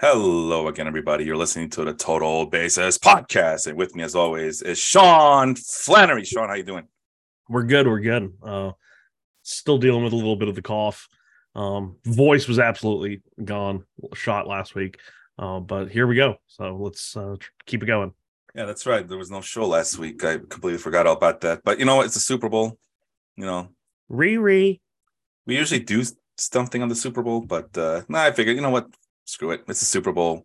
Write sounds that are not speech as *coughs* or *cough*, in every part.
Hello again, everybody. You're listening to the Total Basis podcast, and with me, as always, is Sean Flannery. Sean, how you doing? We're good. We're good. Uh, still dealing with a little bit of the cough. Um, voice was absolutely gone, shot last week. Uh, but here we go. So let's uh, keep it going. Yeah, that's right. There was no show last week. I completely forgot all about that. But you know what? It's the Super Bowl. You know, Riri. we usually do something on the Super Bowl, but uh, nah, I figured, you know what? Screw it. It's the Super Bowl.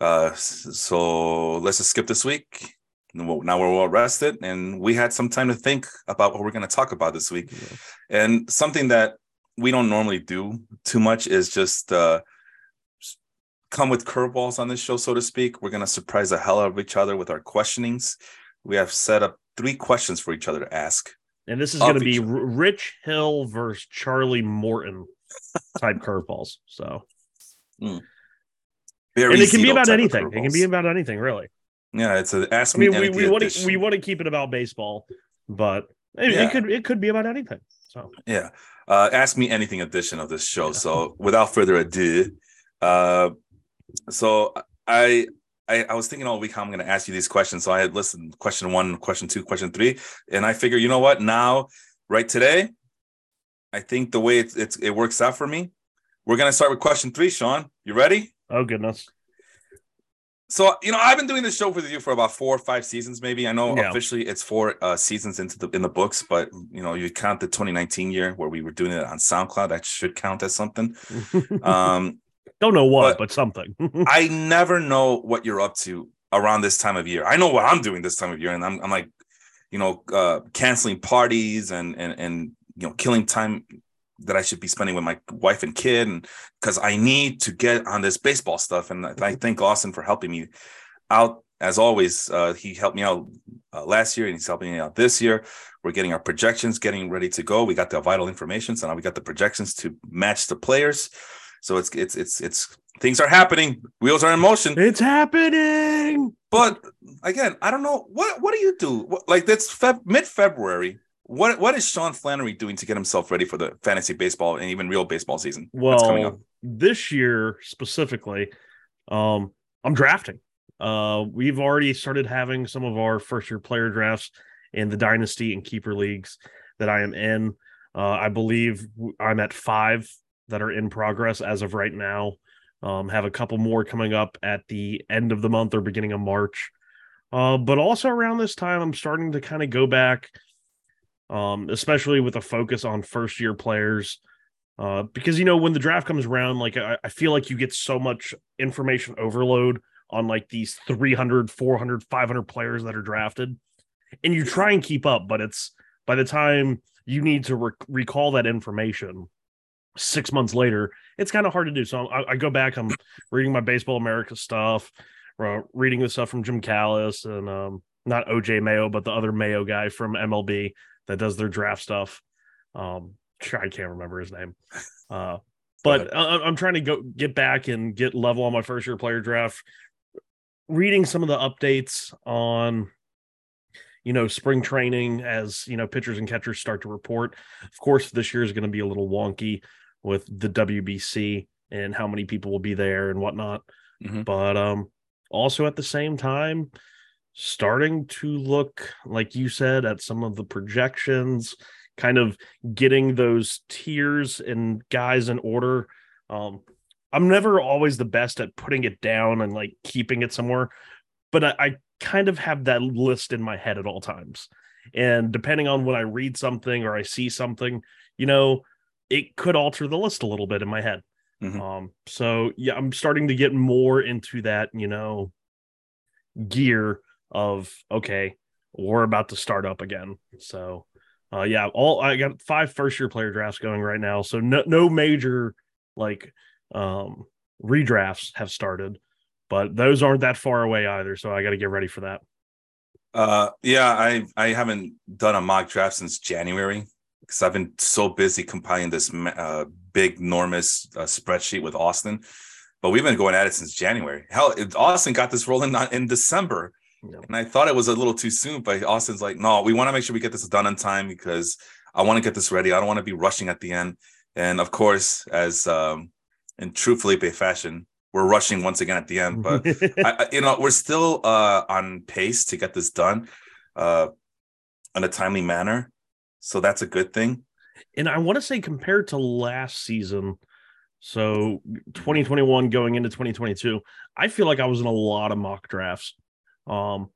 Uh, so let's just skip this week. Now we're all rested, and we had some time to think about what we're going to talk about this week. And something that we don't normally do too much is just uh, come with curveballs on this show, so to speak. We're going to surprise the hell out of each other with our questionings. We have set up three questions for each other to ask. And this is going to be Rich Hill versus Charlie Morton type curveballs. So, Very and it can be about anything. It can be about anything, really. yeah. It's a ask I me we, anything we want to we want to keep it about baseball, but it, Yeah. it could it could be about anything. So, Yeah. Uh, ask me anything edition of this show. So without further ado, uh, so I, I I was thinking all week how I'm going to ask you these questions. So I had listened question one, question two, question three, and I figure you know what now, right today, I think the way it's it works out for me. We're going to start with question three. Sean, you ready? oh goodness, So you know, I've been doing this show with you for about four or five seasons, maybe. I know Yeah. officially it's four uh, seasons into the in the books, but you know, you count the 2019 year where we were doing it on SoundCloud. That should count as something. *laughs* Um, don't know what, but- but, something. *laughs* I never know what you're up to around this time of year. I know what I'm doing this time of year, and I'm, I'm like, you know, uh, canceling parties and and and you know, killing time that I should be spending with my wife and kid, and because I need to get on this baseball stuff. And I thank Austin for helping me out as always. Uh, he helped me out uh, last year, and he's helping me out this year. We're getting our projections, getting ready to go. We got the vital information, so now we got the projections to match the players. So it's it's it's it's things are happening. Wheels are in motion. it's happening. But again, I don't know what what do you do? What, like that's Feb, mid February. What what is Sean Flannery doing to get himself ready for the fantasy baseball and even real baseball season? that's coming up? Well, this year specifically, um, I'm drafting. Uh, we've already started having some of our first year player drafts in the dynasty and keeper leagues that I am in. Uh, I believe I'm at five that are in progress as of right now. Um, have a couple more coming up at the end of the month or beginning of March. Uh, but also around this time, I'm starting to kind of go back, um, especially with a focus on first year players. Uh, because you know when the draft comes around like I, I feel like you get so much information overload on like these 300 400 500 players that are drafted. And you try and keep up but it's by the time you need to rec- recall that information six months later it's kind of hard to do. So I, I go back i'm reading my baseball america stuff uh, reading the stuff from jim callis and um, not oj mayo but the other mayo guy from mlb that does their draft stuff um, I can't remember his name. Uh, but I, I'm trying to go get back and get level on my first year player draft. Reading some of the updates on, you know, spring training as you know pitchers and catchers start to report. Of course, this year is going to be a little wonky with the WBC and how many people will be there and whatnot. Mhm. But um, also at the same time, starting to look like you said at some of the projections kind of getting those tiers and guys in order. Um, I'm never always the best at putting it down and like keeping it somewhere, but I, I kind of have that list in my head at all times. And depending on when I read something or I see something, you know, it could alter the list a little bit in my head. Mhm. Um, so yeah, I'm starting to get more into that, you know, gear of okay, we're about to start up again. So uh yeah, all I got five first year player drafts going right now. So no no major like um redrafts have started, but those aren't that far away either. So I got to get ready for that. Uh, yeah, I I haven't done a mock draft since January because I've been so busy compiling this uh, big, enormous uh, spreadsheet with Austin. But we've been going at it since January. Hell, Austin got this rolling in December, And I thought it was a little too soon. But Austin's like, no, we want to make sure we get this done on time because I want to get this ready. I don't want to be rushing at the end. And of course, as um, in true Felipe fashion, we're rushing once again at the end, but *laughs* I, you know we're still uh, on pace to get this done uh, in a timely manner, so that's a good thing. And I want to say compared to last season, so 2021 going into 2022, I feel like I was in a lot of mock drafts. Um,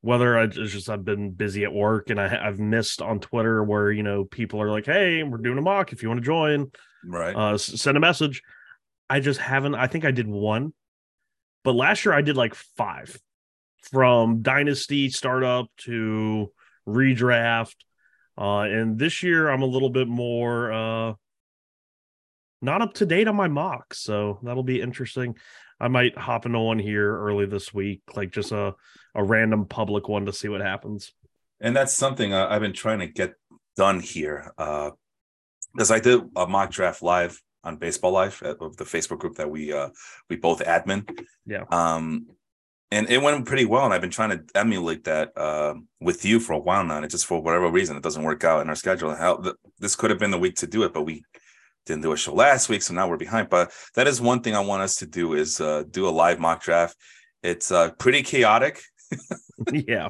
whether I just I've been busy at work and I, I've missed on Twitter where you know people are like, "Hey, we're doing a mock. If you want to join, right? Uh, send a message." I just haven't. I think I did one, but last year I did like five, from dynasty startup to redraft, uh, and this year I'm a little bit more uh, not up to date on my mocks, so that'll be interesting. I might hop into one here early this week, like just a a random public one to see what happens. And that's something uh, I've been trying to get done here, because uh, I did a mock draft live on Baseball Life of the Facebook group that we uh, we both admin. Yeah. Um, and it went pretty well, and I've been trying to emulate that uh, with you for a while now. And it just for whatever reason it doesn't work out in our schedule. How this could have been the week to do it, but we didn't do a show last week, so now we're behind. But that is one thing I want us to do is uh, do a live mock draft. It's uh, pretty chaotic. *laughs* yeah,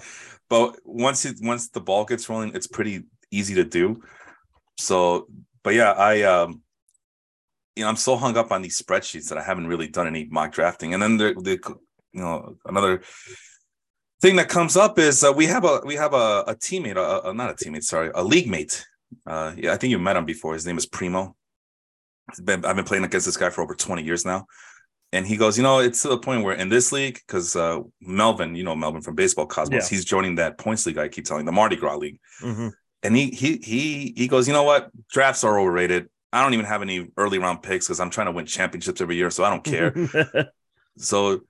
but once it once the ball gets rolling, it's pretty easy to do. So, but yeah, I um, you know, I'm so hung up on these spreadsheets that I haven't really done any mock drafting. And then the, the you know, another thing that comes up is uh, we have a we have a, a teammate, a, a, not a teammate, sorry, a league mate. Uh, yeah, I think you met him before. His name is Primo been, I've been playing against this guy for over 20 years now. And he goes, you know, it's to the point where in this league, because uh, Melvin, you know, Melvin from Baseball Cosmos, yeah. he's joining that points league I keep telling the Mardi Gras league. Mm-hmm. And he he he he goes, you know what? Drafts are overrated. I don't even have any early round picks because I'm trying to win championships every year, so I don't care. *laughs* so,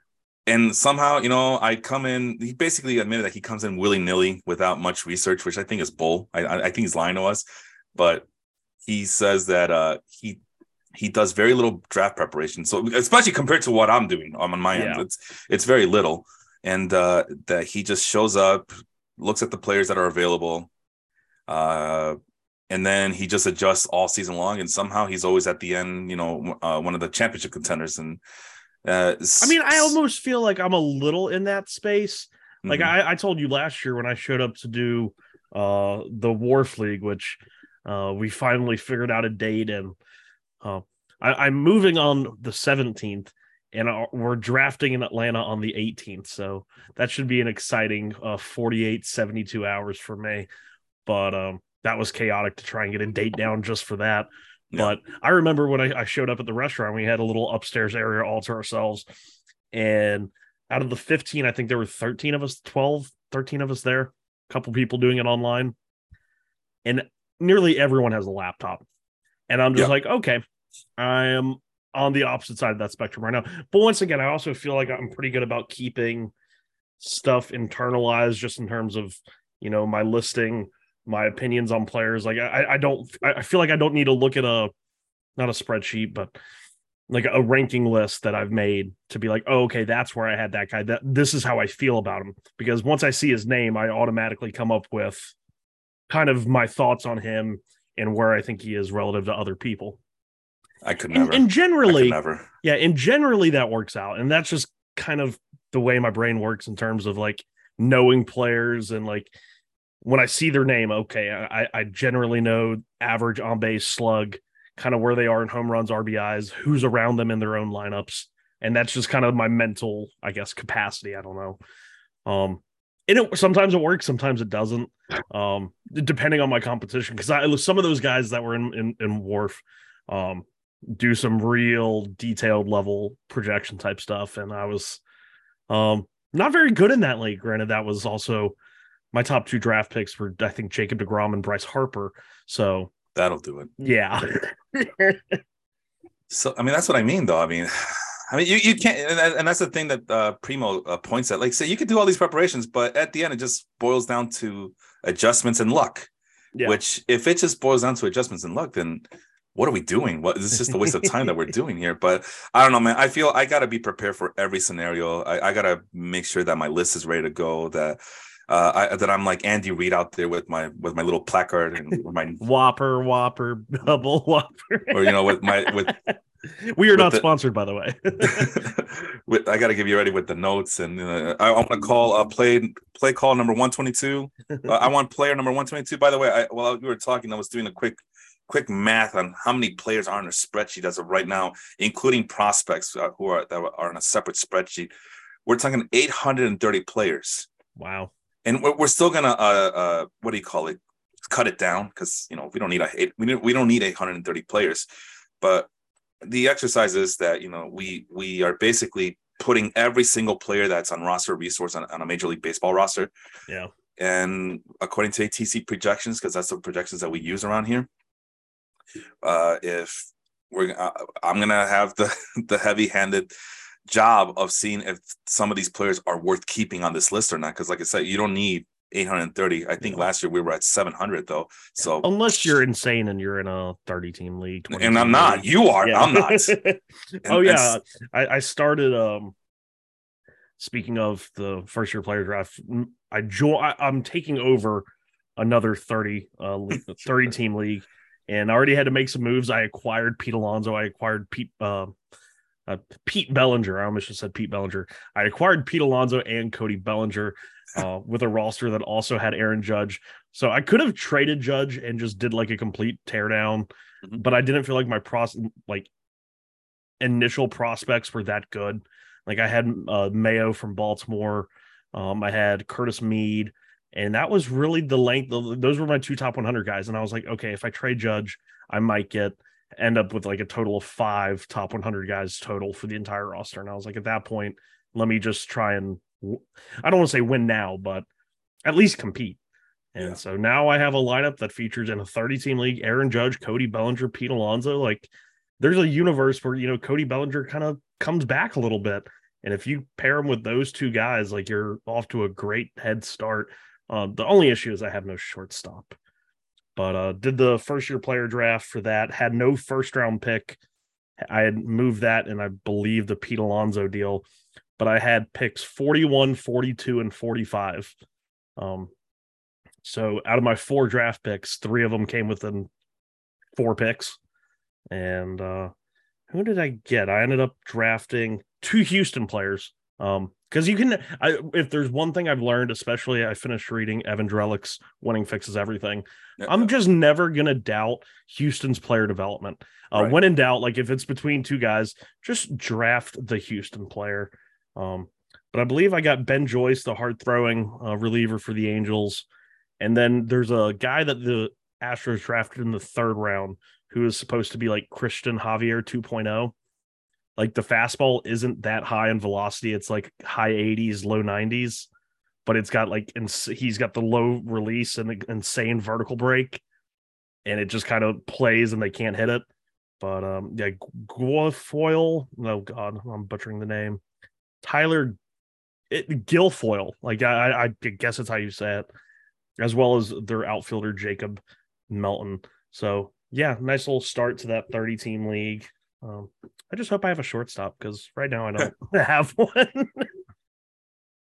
and somehow, you know, I come in. He basically admitted that he comes in willy nilly without much research, which I think is bull. I, I think he's lying to us, but he says that uh, he he does very little draft preparation. So especially compared to what I'm doing on my end, yeah. it's it's very little. And uh, that he just shows up, looks at the players that are available, uh, and then he just adjusts all season long. And somehow he's always at the end, you know, uh, one of the championship contenders. And uh, I mean, I almost feel like I'm a little in that space. Like mm-hmm. I, I told you last year when I showed up to do uh, the Wharf League, which uh, we finally figured out a date and uh, I, am moving on the 17th, and we're drafting in Atlanta on the 18th. So that should be an exciting uh, 48, 72 hours for me. But um, that was chaotic to try and get a date down just for that. Yeah. But I remember when I, I showed up at the restaurant, we had a little upstairs area all to ourselves. And out of the 15, I think there were 13 of us, 12, 13 of us there, a couple people doing it online. And nearly everyone has a laptop. And I'm just like, okay, I am on the opposite side of that spectrum right now. But once again, I also feel like I'm pretty good about keeping stuff internalized just in terms of, you know, my listing, my opinions on players. Like I, I don't I feel like I don't need to look at a not a spreadsheet, but like a ranking list that I've made to be like, oh, okay, that's where I had that guy. That this is how I feel about him. Because once I see his name, I automatically come up with kind of my thoughts on him and where I think he is relative to other people. I could never. And, and generally, never. Yeah, and generally that works out, and that's just kind of the way my brain works in terms of like knowing players and like when I see their name, okay, I, I generally know average on base slug, kind of where they are in home runs, RBIs, who's around them in their own lineups. And that's just kind of my mental, I guess, capacity. I don't know. Um, and it sometimes it works, sometimes it doesn't. Um, depending on my competition. Cause I some of those guys that were in in, in Wharf, um, do some real detailed level projection type stuff. And I was um not very good in that league. Granted, that was also my top two draft picks were I think Jacob DeGrom and Bryce Harper. So that'll do it. Yeah. *laughs* so I mean that's what I mean though. I mean *sighs* I mean, you, you can't, and that's the thing that uh, Primo uh, points at. Like, say, you could do all these preparations, but at the end, it just boils down to adjustments and luck. Yeah. Which, if it just boils down to adjustments and luck, then what are we doing? What this is just a waste of time that we're *laughs* doing here. But I don't know, man. I feel I gotta be prepared for every scenario. I, I gotta make sure that my list is ready to go. That uh, I, that I'm like Andy Reid out there with my with my little placard and my *laughs* Whopper, Whopper, double *laughs* Whopper, or you know with my with we are With not the- sponsored, by the way. with, I got to give you ready with the notes, and uh, I, I want to call uh, play play call number one twenty two. Uh, I want player number one twenty two. By the way, I, while we were talking, I was doing a quick quick math on how many players are on a spreadsheet as of right now, including prospects uh, who are that are on a separate spreadsheet. We're talking eight hundred and thirty players, wow. and we're, we're still gonna uh, uh what do you call it? Cut it down because you know we don't need a we don't, we don't need eight hundred and thirty players, but the exercise is that you know we we are basically putting every single player that's on roster resource on, on a major league baseball roster Yeah. and according to atc projections because that's the projections that we use around here uh if we're uh, i'm gonna have the *laughs* the heavy handed job of seeing if some of these players are worth keeping on this list or not because like i said you don't need 830 i think Yeah. last year we were at 700 though so Unless you're insane and you're in a 30 team league. and i'm not league. you are Yeah. i'm not *laughs* oh yeah, I, I started. Um, speaking of the first year player draft, I join. I'm taking over another 30 uh league, *laughs* 30 team league, and I already had to make some moves. I acquired Pete Alonso. I acquired Pete. Uh, uh, Pete Bellinger. I almost just said Pete Bellinger. I acquired Pete Alonso and Cody Bellinger uh, with a roster that also had Aaron Judge. So I could have traded Judge and just did like a complete teardown, Mhm. but I didn't feel like my pros like initial prospects were that good. Like I had uh, Mayo from Baltimore, um, I had Curtis Mead, and that was really the length. Those were my two top 100 guys, and I was like, okay, if I trade Judge, I might get end up with like a total of five top 100 guys total for the entire roster. And I was like, at that point, let me just try and I don't want to say win now, but at least compete. And Yeah. so now I have a lineup that features in a 30 team league Aaron Judge, Cody Bellinger, Pete Alonso. Like there's a universe where, you know, Cody Bellinger kind of comes back a little bit. And if you pair him with those two guys, like you're off to a great head start. Um, the only issue is I have no shortstop. But uh did the first year player draft for that, had no first round pick. I had moved that and I believe the Pete Alonso deal, but I had picks 41, 42, and 45. Um, so out of my four draft picks, three of them came within four picks. And uh who did I get? I ended up drafting two Houston players. Um, because you can I if there's one thing I've learned, especially I finished reading Evan Drellich's Winning Fixes Everything. Yeah. I'm just never gonna doubt Houston's player development. Uh, Right. When in doubt, like if it's between two guys, just draft the Houston player. Um, but I believe I got Ben Joyce, the hard throwing uh, reliever for the Angels, and then there's a guy that the Astros drafted in the third round who is supposed to be like Cristian Javier 2.0. Like the fastball isn't that high in velocity; it's like high 80s, low 90s, but it's got like ins- he's got the low release and the insane vertical break, and it just kind of plays and they can't hit it. But um, yeah, Guilfoil. Oh God, I'm butchering the name. Tyler it, Guilfoil. Like I, I, I guess that's how you say it, as well as their outfielder Jacob Melton. So yeah, nice little start to that 30 team league. Um, I just hope I have a shortstop because right now I don't *laughs* *laughs* have one.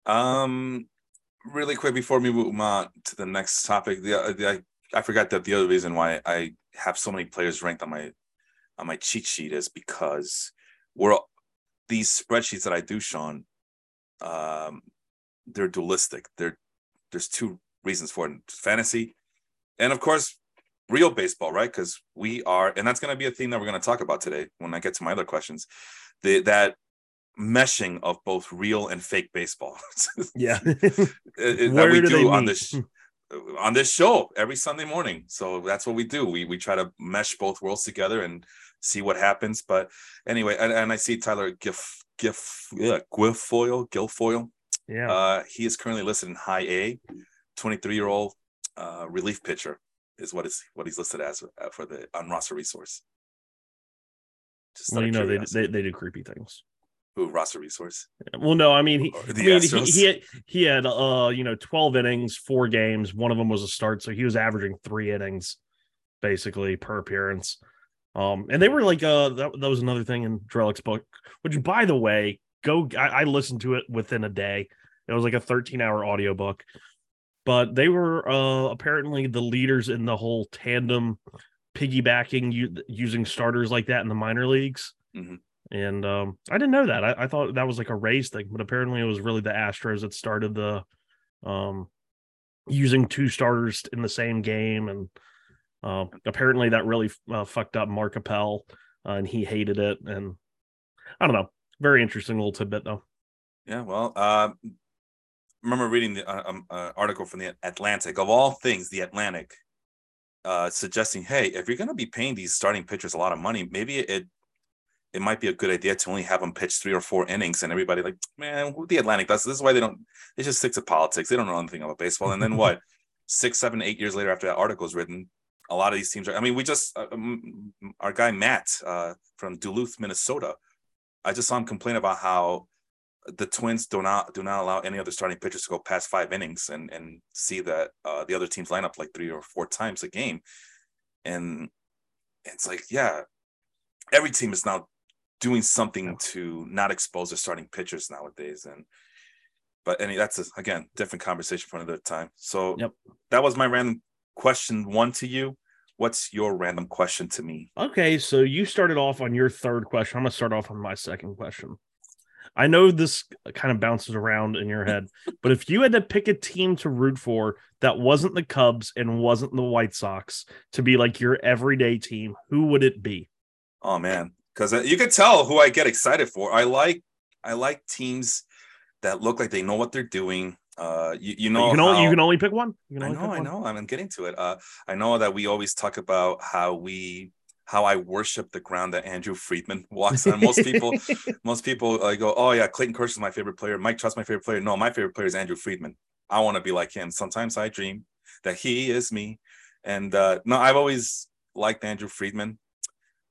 Um, really quick before we move on to the next topic, the, uh, the I, I forgot that the other reason why I have so many players ranked on my on my cheat sheet is because we're these spreadsheets that I do, Sean. Um, they're dualistic. They're there's two reasons for it: fantasy, and of course, real baseball, right? Because we are, and that's going to be a theme that we're going to talk about today when I get to my other questions. The that meshing of both real and fake baseball. *laughs* yeah. that we do do they on this on this show every Sunday morning. So that's what we do. We we try to mesh both worlds together and see what happens. But anyway, and, and I see Tyler Gif Gif yeah, Guilfoil Guilfoil. Yeah. Uh, he is currently listed in high A, 23 year old uh, relief pitcher is what is what he's listed as uh, for the on roster resource. Just well, you know they, they they do creepy things. Who roster resource? Well, no, I mean he, I mean, he, he had he had uh you know 12 innings, four games. One of them was a start, so he was averaging three innings basically per appearance. Um, and they were like uh that, that was another thing in Drellich's book, which by the way, go I, I listened to it within a day. It was like a 13 hour audiobook. But they were uh apparently the leaders in the whole tandem piggybacking u- using starters like that in the minor leagues. Mhm. And um, I didn't know that. I, I thought that was like a race thing, but apparently it was really the Astros that started the um using two starters in the same game, and uh, apparently that really uh, fucked up Mark Appel, uh, and he hated it. And I don't know, very interesting little tidbit though. Yeah, well, uh, remember reading the uh, um, uh, article from the Atlantic. Of all things, the Atlantic uh, suggesting, hey, if you're going to be paying these starting pitchers a lot of money, maybe it it might be a good idea to only have them pitch three or four innings, and everybody like, man, the Atlantic does. This is why they don't. They just stick to politics. They don't know anything about baseball. And then *laughs* what? Six, seven, eight years later, after that article is written, a lot of these teams are. I mean, we just uh, um, our guy Matt uh, from Duluth, Minnesota. I just saw him complain about how the Twins do not do not allow any other starting pitchers to go past five innings and and see that uh, the other teams line up like three or four times a game, and it's like yeah, every team is now doing something to not expose their starting pitchers nowadays, and but any that's a, again different conversation for another time. So Yep. that was my random question one to you. What's your random question to me? Okay, so you started off on your third question. I'm gonna start off on my second question. I know this kind of bounces around in your head, *laughs* but if you had to pick a team to root for that wasn't the Cubs and wasn't the White Sox to be like your everyday team, who would it be? Oh man, because you could tell who I get excited for. I like I like teams that look like they know what they're doing. Uh, you, you know, you can only you can only pick one. You can I know, pick I one? know. I'm getting to it. Uh, I know that we always talk about how we how I worship the ground that Andrew Friedman walks on. Most people, *laughs* most people uh, go, "Oh yeah, Clayton Kershaw is my favorite player. Mike Trout's my favorite player." No, my favorite player is Andrew Friedman. I want to be like him. Sometimes I dream that he is me. And uh, no, I've always liked Andrew Friedman.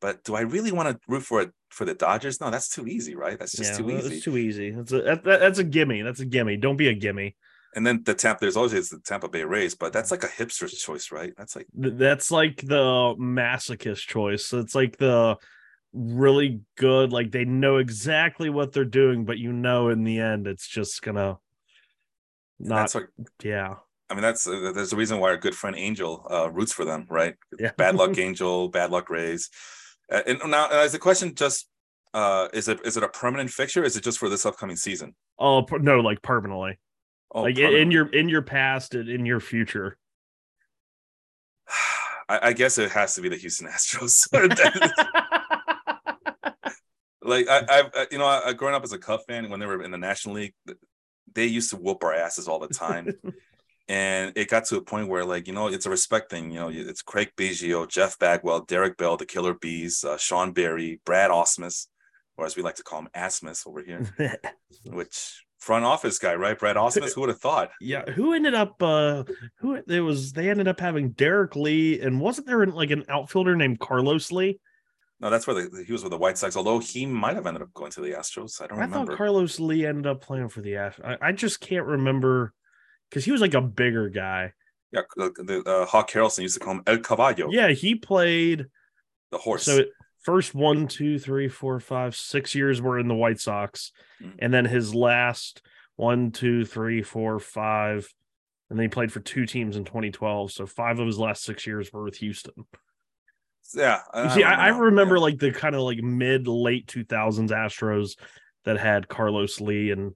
But do I really want to root for it for the Dodgers? No, that's too easy, right? That's just Yeah, too well, easy. It's too easy. That's a that, that- that's a gimme. That's a gimme. Don't be a gimme. And then the Tampa, there's always the Tampa Bay Rays, but that's like a hipster's choice, right? That's like That's like the masochist choice. It's like the really good, like they know exactly what they're doing, but you know, in the end, it's just gonna not. like yeah, I mean, that's uh, there's a reason why our good friend Angel uh, roots for them, right? yeah. Bad luck *laughs* Angel, bad luck Rays. Uh, and now, uh, is the question just uh, is it is it a permanent fixture? Or is it just for this upcoming season? Oh no, like permanently. Oh, like in- in your in your past and in your future. *sighs* I, I guess it has to be the Houston Astros. *laughs* *laughs* like I, I've uh, you know, I, growing up as a Cub fan, when they were in the National League, they used to whoop our asses all the time. *laughs* and it got to a point where like you know it's a respect thing you know it's craig biggio jeff bagwell derek bell the killer bees uh, sean berry brad ausmus or as we like to call him asmus over here which front office guy right brad ausmus *laughs* who would have thought yeah, who ended up? uh Who it was? They ended up having Derrek Lee, and wasn't there like an outfielder named Carlos Lee? no that's where the, he was with the white sox although he might have ended up going to the astros i don't I remember thought Carlos Lee ended up playing for the Astros. I, I just can't remember because he was like a bigger guy. yeah the, the uh, hawk harrelson used to call him el caballo Yeah, he played. the horse So it, first one, two, three, four, five, six years were in the White Sox, Mhm. and then his last one, two, three, four, five, and then he played for two teams in 2012. So five of his last six years were with Houston. yeah You see, I, I remember Yeah. like the kind of like mid late 2000s Astros that had Carlos Lee and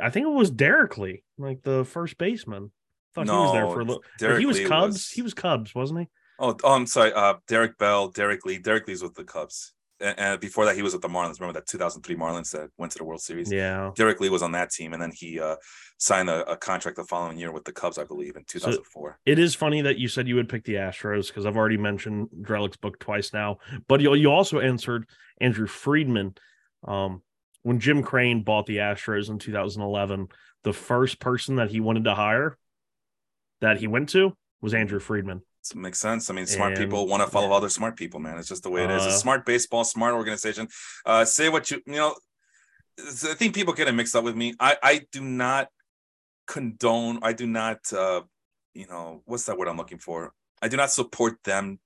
I think it was Derrek Lee, like the first baseman. thought he was there for a little. Derek he was Lee Cubs. was- He was Cubs, wasn't he? Oh, oh, I'm sorry. Uh, Derek Bell, Derrek Lee. Derrek Lee's with the Cubs, and, and before that, he was with the Marlins. Remember that 2003 Marlins that went to the World Series? Yeah. Derrek Lee was on that team, and then he uh, signed a, a contract the following year with the Cubs, I believe, in 2004. It is funny that you said you would pick the Astros because I've already mentioned Drellich's book twice now. But you, you also answered Andrew Friedman. Um, when Jim Crane bought the Astros in 2011, the first person that he wanted to hire that he went to was Andrew Friedman. It makes sense. I mean, smart And- people want to follow other smart people, man. It's just the way it is. Uh, a smart baseball, smart organization. Uh, say what you, you know. I think people get it mixed up with me. I, I do not condone. I do not, uh, you know, what's that word I'm looking for? I do not support them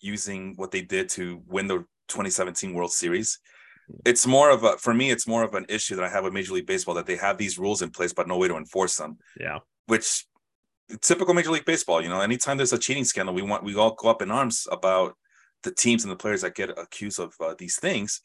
using what they did to win the 2017 World Series. It's more of a, for me, it's more of an issue that I have with Major League Baseball that they have these rules in place, but no way to enforce them Yeah. which typical Major League Baseball. You know, anytime there's a cheating scandal, we want we all go up in arms about the teams and the players that get accused of uh, these things.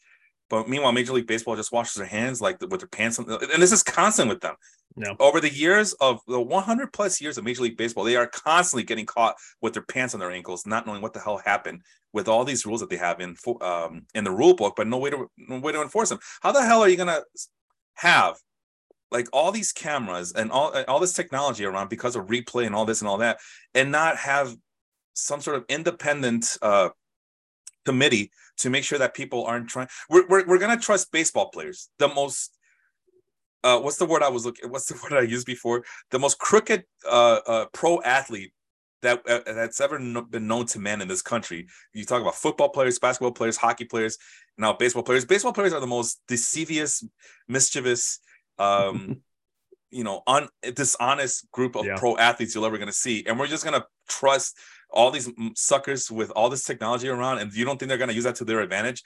But meanwhile, Major League Baseball just washes their hands like with their pants, on, and this is constant with them. No. Over the years of the 100 plus years of Major League Baseball, they are constantly getting caught with their pants on their ankles, not knowing what the hell happened with all these rules that they have in um, in the rule book, but no way to no way to enforce them. How the hell are you gonna have like all these cameras and all all this technology around because of replay and all this and all that, and not have some sort of independent uh, committee to make sure that people aren't trying. We're we're, we're gonna trust baseball players, the most uh, what's the word I was looking? What's the *laughs* word I used before? The most crooked uh, uh, pro athlete that uh, that's ever been known to man in this country. You talk about football players, basketball players, hockey players, now baseball players. Baseball players are the most deceivious, mischievous, um, *laughs* you know, on un, dishonest group of Yeah. pro athletes you're ever going to see, and we're just going to trust all these suckers with all this technology around, and you don't think they're going to use that to their advantage?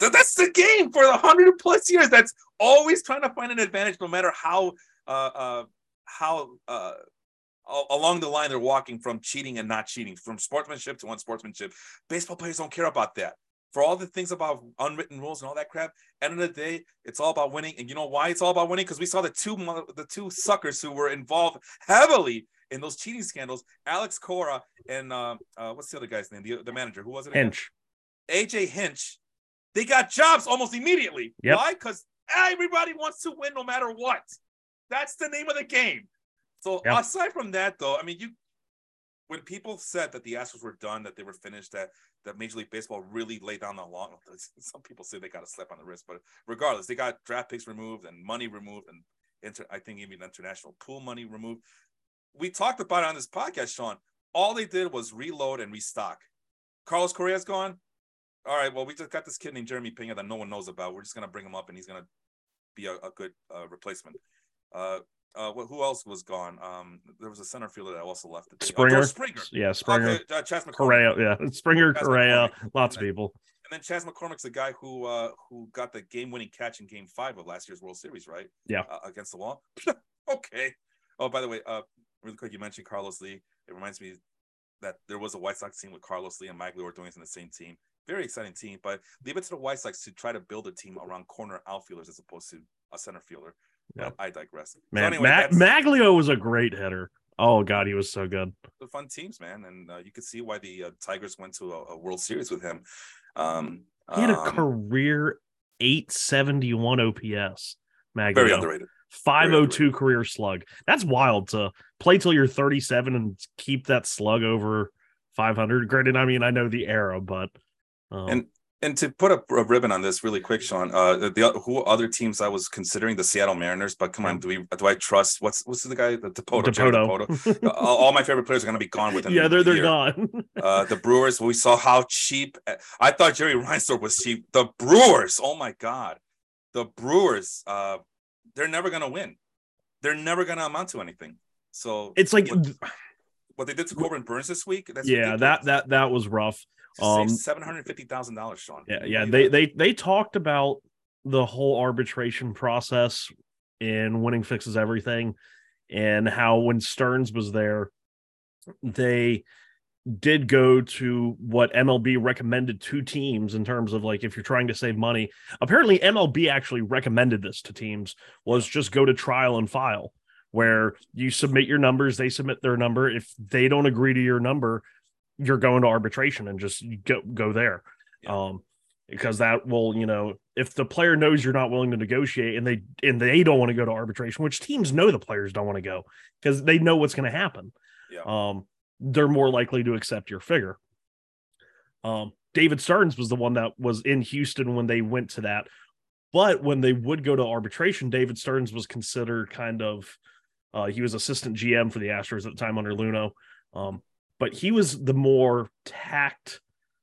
Th- That's the game for the hundred plus years. That's always trying to find an advantage, no matter how uh, uh, how uh, along the line they're walking from cheating and not cheating, from sportsmanship to unsportsmanship. Baseball players don't care about that. For all the things about unwritten rules and all that crap, end of the day, it's all about winning. And you know why it's all about winning? Because we saw the two mother- the two suckers who were involved heavily in those cheating scandals, Alex Cora and uh, uh, what's the other guy's name? The, the manager, who was it? Hinch. AJ Hinch, they got jobs almost immediately. Yep. Why? Because everybody wants to win no matter what. That's the name of the game. So Yep. aside from that, though, I mean, you when people said that the Astros were done, that they were finished, that that Major League Baseball really laid down the law. *laughs* Some people say they got a slap on the wrist, but regardless, they got draft picks removed and money removed, and inter, I think even international pool money removed. We talked about it on this podcast, Sean. All they did was reload and restock. Carlos Correa's gone all right, well, we just got this kid named Jeremy Pena that no one knows about. We're just gonna bring him up, and he's gonna be a, a good uh, replacement. Uh, uh, who else was gone? Um, there was a center fielder that also left. The. Uh, Springer. George Springer. Yeah, Springer. Okay, uh, Chas McCormick. Correa. Yeah. Springer, Chas Correa. McCormick. Lots of people. And then Chas McCormick's the guy who uh, who got the game-winning catch in Game Five of last year's World Series, right? Yeah. Uh, against the wall. *laughs* okay. Oh, by the way, uh, really quick, you mentioned Carlos Lee. It reminds me that there was a White Sox team with Carlos Lee and doing it in the same team. Very exciting team, but leave it to the White Sox to try to build a team around corner outfielders as opposed to a center fielder. But I digress. So Man, anyway, Ma- Magglio was a great hitter. Oh God, he was so good. the fun teams, man, and uh, you could see why the uh, Tigers went to a, a World Series with him. Um, He had a um, career 871 OPS. Magglio. very underrated. 502 career slug. That's wild to play till you're 37 and keep that slug over 500. Granted, I mean, I know the era, but um, And and to put a, a ribbon on this really quick, Sean, uh, the, who other teams I was considering the Seattle Mariners, but come on, do we do I trust what's what's the guy the Depoto, Dipoto. Depoto? *laughs* Uh, all, my favorite players are going to be gone within yeah, they're they're year. gone. *laughs* Uh, the Brewers, we saw how cheap. I thought Jerry Reinsdorf was cheap. The Brewers, oh my god, the Brewers, uh, they're never going to win. They're never going to amount to anything. So it's like what, what they did to Corbin Burnes this week, that's yeah, that that that was rough. Um, seven hundred fifty thousand dollars, Sean. Yeah, yeah. They they they talked about the whole arbitration process in winning fixes everything, and how when Stearns was there, they did go to what MLB recommended to teams in terms of like if you're trying to save money. Apparently, MLB actually recommended this to teams was just go to trial and file, where you submit your numbers, they submit their number. If they don't agree to your number, you're going to arbitration and just go go there. Yeah. Um, because that will, you know, if the player knows you're not willing to negotiate and they and they don't want to go to arbitration, which teams know the players don't want to go because they know what's going to happen. Yeah. Um, they're more likely to accept your figure. Um, David Stearns was the one that was in Houston when they went to that. But when they would go to arbitration, David Stearns was considered kind of uh, he was assistant GM for the Astros at the time under Luhnow. Um, but he was the more tact,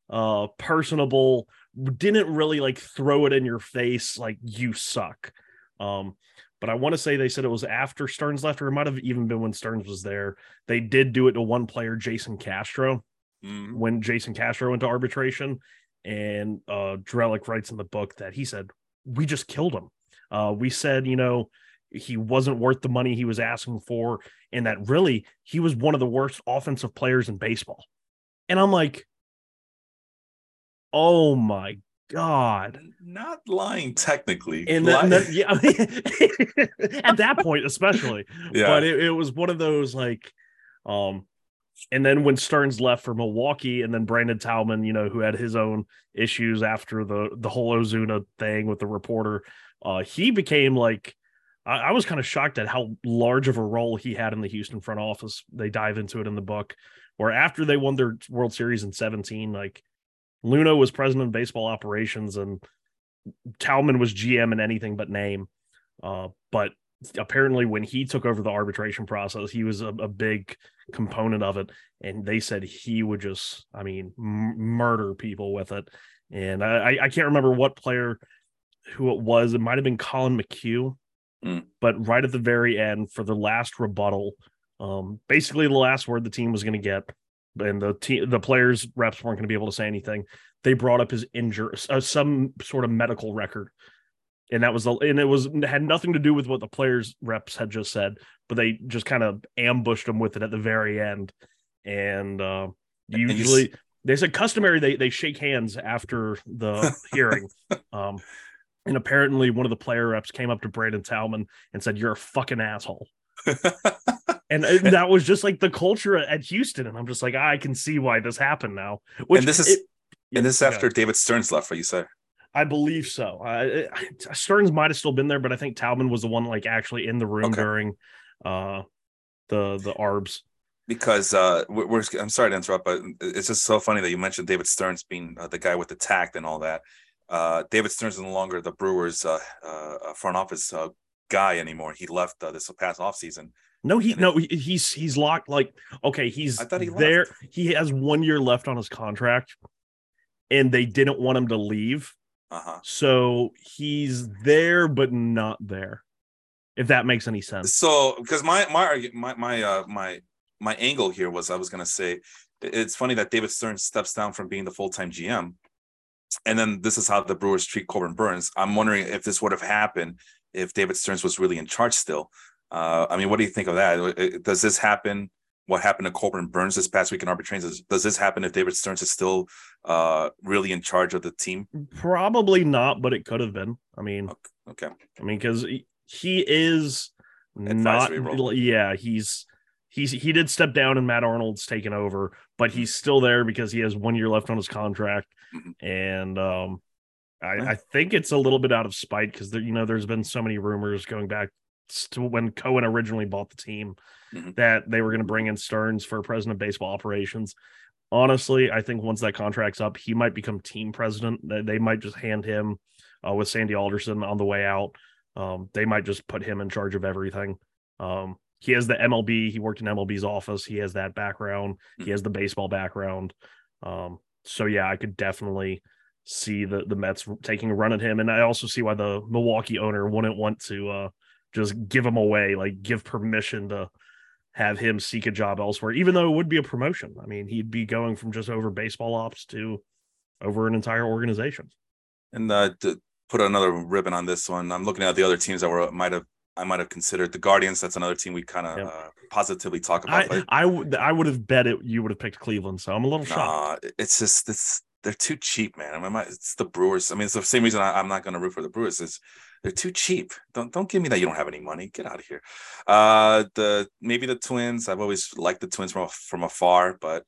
uh, personable, didn't really like throw it in your face like you suck. Um, but I want to say they said it was after Stearns left, or it might have even been when Stearns was there. They did do it to one player, Jason Castro, Mhm. when Jason Castro went to arbitration. And uh Drellich writes in the book that he said, We just killed him. Uh we said, you know, he wasn't worth the money he was asking for, and that really he was one of the worst offensive players in baseball. And I'm like, Oh my god! Not lying technically. And then, then yeah, I mean, *laughs* at that point, especially. yeah. But it, it was one of those like, um, and then when Stearns left for Milwaukee, and then Brandon Taubman, you know, who had his own issues after the the whole Osuna thing with the reporter, uh, he became like. I, I was kind of shocked at how large of a role he had in the Houston front office. They dive into it in the book, where after they won their World Series in 17, like Luhnow was president of baseball operations and Taubman was GM in anything but name. Uh, but apparently, when he took over the arbitration process, he was a, a big component of it. And they said he would just, I mean, m- murder people with it. And I, I can't remember what player who it was. It might have been Collin McHugh. Mm. But right at the very end, for the last rebuttal, um, basically the last word the team was going to get, and the team, the players reps weren't going to be able to say anything. They brought up his injury, uh, some sort of medical record, and that was the, and it was had nothing to do with what the players reps had just said, but they just kind of ambushed him with it at the very end, and uh, And usually. They said customary they they shake hands after the *laughs* hearing. Um, and apparently one of the player reps came up to Brandon Taubman and said, You're a fucking asshole. *laughs* And uh, that was just like the culture at Houston. And I'm just like, I can see why this happened now. Which and this is it- and this is after David Stearns left, what you say? I believe so. I, I, Stearns might have still been there, but I think Taubman was the one like actually in the room Okay. during uh the the arbs. because uh we're, we're I'm sorry to interrupt, but it's just so funny that you mentioned David Stearns being uh, the guy with the tact and all that. Uh, David Stearns is no longer the Brewers uh, uh, front office uh, guy anymore. He left uh, this past offseason. No, he no, he, he's he's locked. Like, okay, he's I thought he there. left. He has one year left on his contract, and they didn't want him to leave. Uh-huh. So he's there, but not there. If that makes any sense. So because my my my my uh my my angle here was I was gonna say it's funny that David Stern steps down from being the full-time GM. And then this is how the Brewers treat Corbin Burnes. I'm wondering if this would have happened if David Stearns was really in charge still. Uh, I mean, what do you think of that? Uh, Does this happen? What happened to Corbin Burnes this past week in arbitration? Does, this happen if David Stearns is still uh, really in charge of the team? Probably not, but it could have been. I mean, Okay. I mean, because he, is not. Advisory role. Yeah, he's he's he did step down, and Matt Arnold's taken over, but he's still there because he has one year left on his contract, and um, I, I think it's a little bit out of spite because you know there's been so many rumors going back to when Cohen originally bought the team Mhm. that they were going to bring in Stearns for president of baseball operations. Honestly, I think once that contract's up, he might become team president. They, they might just hand him uh, with Sandy Alderson on the way out. Um, they might just put him in charge of everything. Um, he has the MLB. He worked in MLB's office. He has that background. He has the baseball background. Um, so yeah, I could definitely see the the Mets taking a run at him, and I also see why the Milwaukee owner wouldn't want to uh, just give him away, like give permission to have him seek a job elsewhere, even though it would be a promotion. I mean, he'd be going from just over baseball ops to over an entire organization. And uh, to put another ribbon on this one, I'm looking at the other teams that were might have I might have considered the Guardians. That's another team we kind of Yeah. uh, positively talk about. I but I would have bet it you would have picked Cleveland, so I'm a little shocked. it's just it's they're too cheap, man. I mean, it's the Brewers. I mean, it's the same reason I, I'm not going to root for the Brewers. Is they're too cheap. Don't don't give me that you don't have any money. Get out of here. Uh, the maybe the Twins. I've always liked the Twins from from afar, but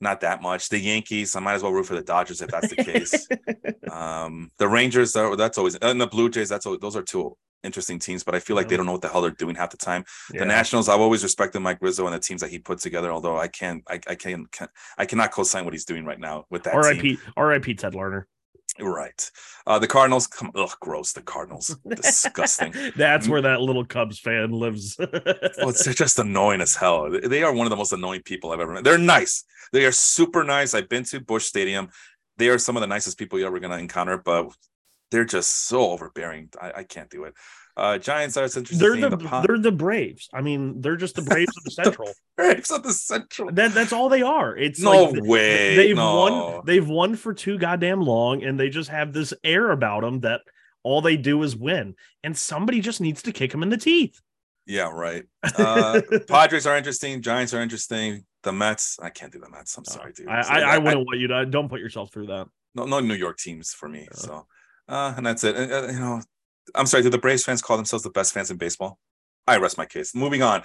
not that much. The Yankees. I might as well root for the Dodgers if that's the case. *laughs* um, the Rangers. That's always and the Blue Jays. That's always, those are two interesting teams, but I feel like they don't know what the hell they're doing half the time. Yeah. The Nationals, I've always respected Mike Rizzo and the teams that he put together. Although I can't, I, I can't, can, I cannot co-sign what he's doing right now with that. R.I.P. R.I.P. Ted Lerner. Right. Uh, the Cardinals, come, ugh, gross. The Cardinals, *laughs* disgusting. That's where that little Cubs fan lives. Oh, it's, *laughs* they're just annoying as hell. They are one of the most annoying people I've ever met. They're nice. They are super nice. I've been to Busch Stadium. They are some of the nicest people you're ever going to encounter, but they're just so overbearing. I, I can't do it. Uh, Giants are interesting. they're the, Po- they're the Braves. I mean, they're just the Braves of *laughs* the Central. Braves of the Central. That that's all they are. It's No like way, They've no. won. They've won for too goddamn long, and they just have this air about them that all they do is win. And somebody just needs to kick them in the teeth. Yeah, right. *laughs* Uh, Padres are interesting. Giants are interesting. The Mets, I can't do the Mets. I'm sorry, dude. I, So I, I that- wouldn't want you to. Don't put yourself through that. no, no New York teams for me. So, uh, and that's it. Uh, you know, I'm sorry. Do the Braves fans call themselves the best fans in baseball? I rest my case. Moving on.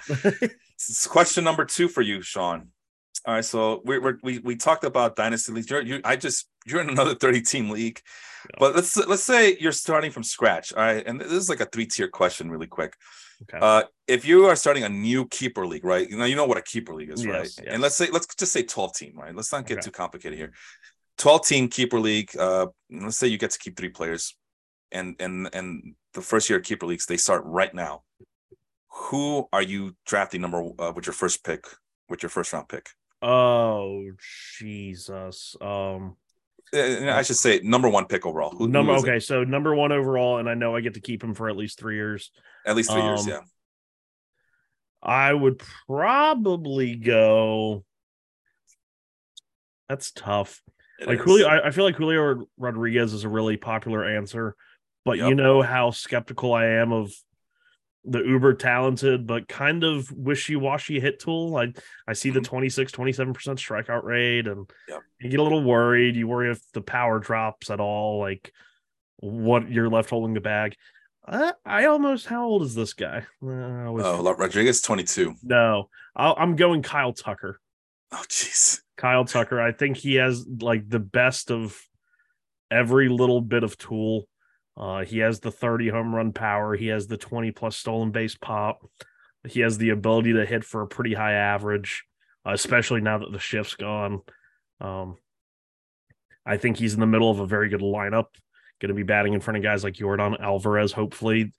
*laughs* question number two for you, Sean. All right, so we we we we talked about dynasty leagues. You're, you, I just you're in another *laughs* 30 team league, yeah. but let's let's say you're starting from scratch. All right, and this is like a three tier question, really quick. Okay. Uh, if you are starting a new keeper league, right? You know, you know what a keeper league is, yes, right? Yes. And let's say let's just say 12 team, right? Let's not get okay. too complicated here. 12 team keeper league. Uh, let's say you get to keep three players, and and and the first year of keeper leagues they start right now. Who are you drafting number uh, with your first pick? With your first round pick? Oh Jesus. Um I should say number one pick overall. Who, number who okay, it? so number one overall, and I know I get to keep him for at least three years. At least three um, years, yeah. I would probably go. That's tough. It like is. Julio, I, I, feel like Julio Rodriguez is a really popular answer, but yep. you know how skeptical I am of the uber talented but kind of wishy-washy hit tool. I I see the mm-hmm. 26 27% strikeout rate and yep. you get a little worried. You worry if the power drops at all like what you're left holding the bag. Uh, I almost how old is this guy? Uh, oh, Rodriguez 22. No. i am going Kyle Tucker. Oh jeez. Kyle Tucker. I think he has like the best of every little bit of tool. Uh, he has the 30 home run power. He has the 20 plus stolen base pop. He has the ability to hit for a pretty high average, uh, especially now that the shift's gone. Um, I think he's in the middle of a very good lineup. Going to be batting in front of guys like Yordan Alvarez, hopefully.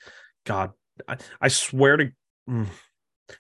God, I, I swear to mm,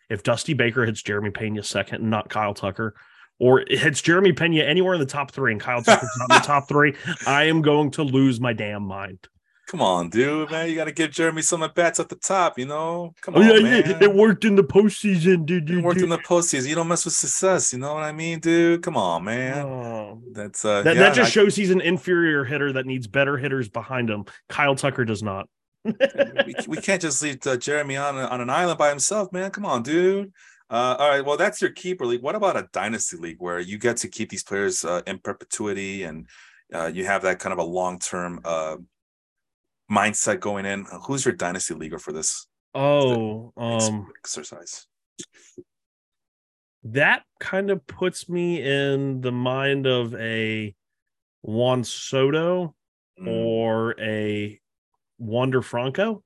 if Dusty Baker hits Jeremy Pena second and not Kyle Tucker, or hits Jeremy Pena anywhere in the top three and Kyle Tucker's not in the top three, I am going to lose my damn mind. Come on, dude, man. You got to give Jeremy some at bats at the top, you know? Come oh, on, yeah, man. Yeah. It worked in the postseason, dude. It worked in the postseason. You don't mess with success. You know what I mean, dude? Come on, man. Oh. That's uh, that, yeah, that just I, shows he's an inferior hitter that needs better hitters behind him. Kyle Tucker does not. we, we can't just leave uh, Jeremy on, on an island by himself, man. Come on, dude. Uh, all right. Well, that's your keeper league. What about a dynasty league where you get to keep these players uh, in perpetuity and uh, you have that kind of a long term uh, mindset going in. Who's your dynasty leaguer for this? Oh, um, exercise. That kind of puts me in the mind of a Juan Soto mm. or a Wander Franco.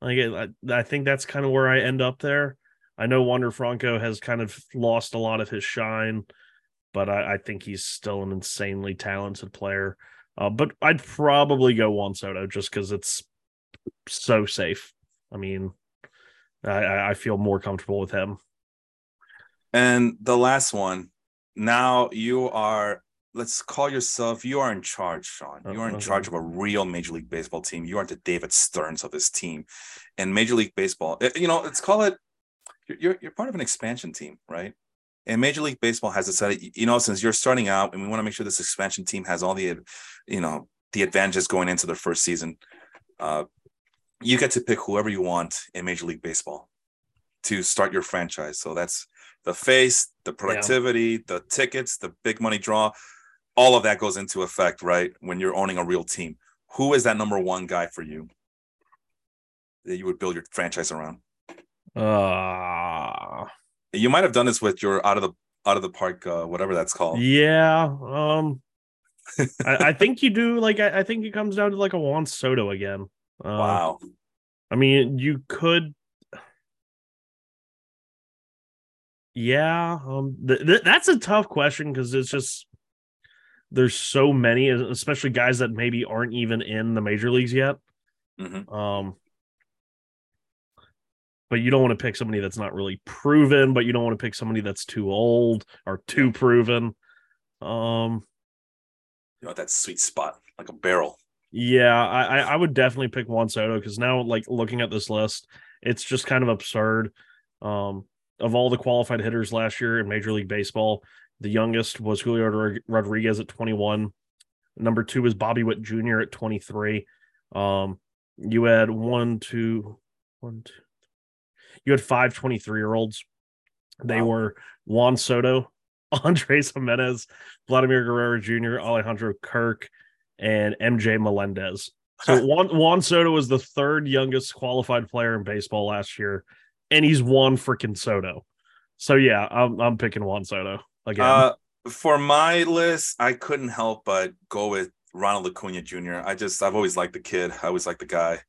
Like I, I think that's kind of where I end up there. I know Wander Franco has kind of lost a lot of his shine, but I, I think he's still an insanely talented player. Uh, but I'd probably go Juan Soto just because it's so safe. I mean, I, I feel more comfortable with him. And the last one, now you are let's call yourself you are in charge sean. You are in charge of a real major league baseball team. You are the david stearns of this team. And major league baseball eh, you know let's call it you're, you're part of an expansion team right and Major League Baseball has decided, you know, since you're starting out, and we want to make sure this expansion team has all the, you know, the advantages going into their first season. Uh, you get to pick whoever you want in Major League Baseball to start your franchise. So that's the face, the productivity, yeah. the tickets, the big money draw. All of that goes into effect, right? When you're owning a real team. Who is that number one guy for you that you would build your franchise around? Uh you might have done this with your out of the out of the park, uh, whatever that's called. Yeah. Um, I, I, *laughs* think you do. Like, I, I, think it comes down to like a Juan Soto again. Uh, wow. I mean, you could. Yeah. Um. Th- th- that's a tough question because it's just there's so many, especially guys that maybe aren't even in the major leagues yet. Mm-hmm. Um but you don't want to pick somebody that's not really proven, but you don't want to pick somebody that's too old or too proven. Um, you know that sweet spot, like a barrel. Yeah, I I would definitely pick Juan Soto because now, like looking at this list, it's just kind of absurd. Um, of all the qualified hitters last year in Major League Baseball, the youngest was Julio Rodriguez at 21. Number two was Bobby Witt Jr. at 23. Um, you had one, two, one, two, you had five 23 year olds. They wow. were Juan Soto, *laughs* Andres Gimenez, Vladimir Guerrero Jr., Alejandro Kirk, and MJ Melendez. So *laughs* Juan, Juan Soto was the third youngest qualified player in baseball last year, and he's Juan freaking Soto. So yeah, I'm I'm picking Juan Soto again. Uh, for my list, I couldn't help but go with Ronald Acuna Jr. I just I've always liked the kid. I always liked the guy.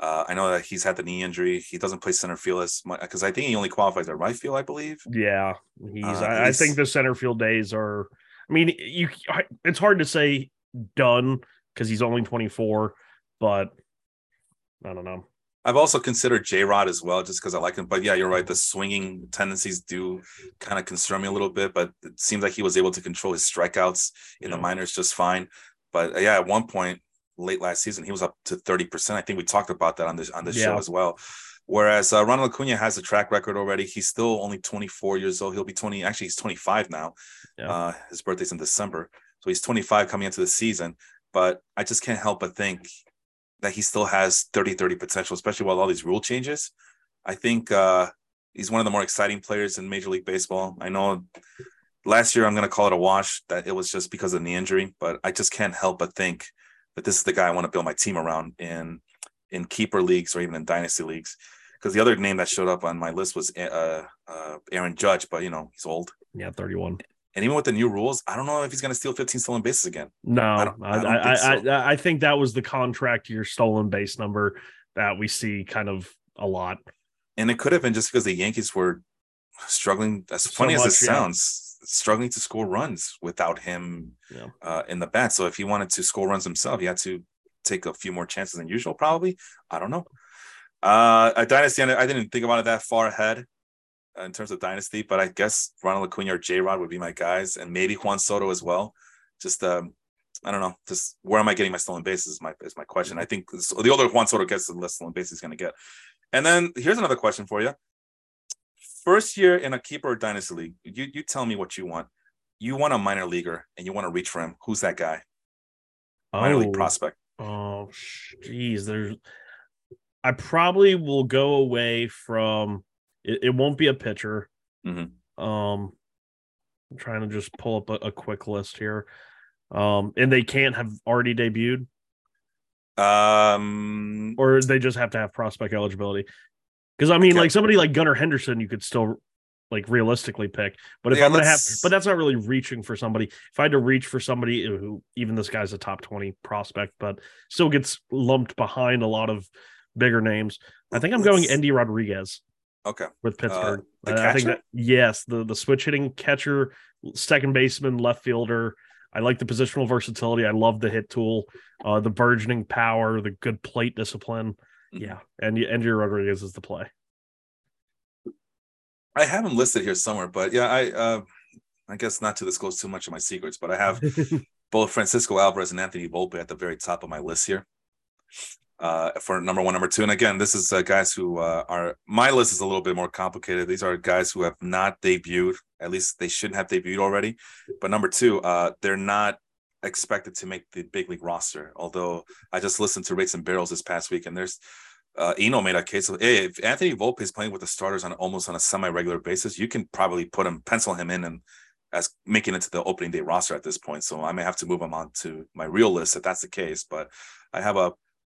Uh, I know that he's had the knee injury. He doesn't play center field as much because I think he only qualifies at right field, I believe. Yeah, he's. Uh, I, I, think the center field days are. I mean, you. It's hard to say done because he's only 24, but I don't know. I've also considered J Rod as well, just because I like him. But yeah, you're right. The swinging tendencies do kind of concern me a little bit, but it seems like he was able to control his strikeouts in yeah. the minors just fine. But uh, yeah, at one point late last season, he was up to 30%. I think we talked about that on this on this yeah. show as well. Whereas uh, Ronald Acuna has a track record already. He's still only 24 years old. He'll be 20. Actually, he's 25 now. Yeah. Uh, his birthday's in December. So he's 25 coming into the season. But I just can't help but think that he still has 30 30 potential, especially with all these rule changes. I think uh, he's one of the more exciting players in Major League Baseball. I know last year I'm going to call it a wash that it was just because of the injury, but I just can't help but think that this is the guy I want to build my team around in in keeper leagues or even in dynasty leagues. Because the other name that showed up on my list was uh, uh, Aaron Judge, but you know he's old. Yeah, 31. And even with the new rules, I don't know if he's going to steal 15 stolen bases again. No, I, I, I, think so. I, I, think that was the contract year stolen base number that we see kind of a lot. And it could have been just because the Yankees were struggling. As so funny much, as it yeah. sounds, struggling to score runs without him yeah. uh, in the bat. So if he wanted to score runs himself, he had to take a few more chances than usual. Probably, I don't know. Uh, a dynasty, I didn't think about it that far ahead in terms of dynasty, but I guess Ronald Acuna or J Rod would be my guys, and maybe Juan Soto as well. Just um, I don't know. Just where am I getting my stolen bases? Is my is my question. I think the older Juan Soto gets, the less stolen bases he's going to get. And then here's another question for you first year in a keeper dynasty league, you you tell me what you want. You want a minor leaguer and you want to reach for him. Who's that guy? Minor oh, league prospect. Oh, jeez. There's. I probably will go away from. It, it won't be a pitcher. Mm-hmm. Um, I'm trying to just pull up a, a quick list here. Um, and they can't have already debuted. Um, or they just have to have prospect eligibility. Because I mean, okay. like somebody like Gunnar Henderson, you could still like realistically pick. But if yeah, I'm gonna have, but that's not really reaching for somebody. If I had to reach for somebody who, even this guy's a top twenty prospect, but still gets lumped behind a lot of bigger names, I think I'm going Endy Rodriguez. Okay, with uh, Pittsburgh, uh, I think that yes, the the switch hitting catcher, second baseman, left fielder. I like the positional versatility. I love the hit tool, uh, the burgeoning power, the good plate discipline. Yeah, and Andrew Rodriguez is the play. I have him listed here somewhere, but yeah, I uh, I guess not to disclose too much of my secrets, but I have *laughs* both Francisco Alvarez and Anthony Volpe at the very top of my list here. Uh, for number one, number two, and again, this is uh, guys who uh, are my list is a little bit more complicated. These are guys who have not debuted, at least they shouldn't have debuted already. But number two, uh, they're not expected to make the big league roster. Although I just listened to Rates and Barrels this past week, and there's uh, Eno made a case of hey, if Anthony Volpe is playing with the starters on almost on a semi-regular basis, you can probably put him, pencil him in, and as making it to the opening day roster at this point. So I may have to move him on to my real list if that's the case. But I have a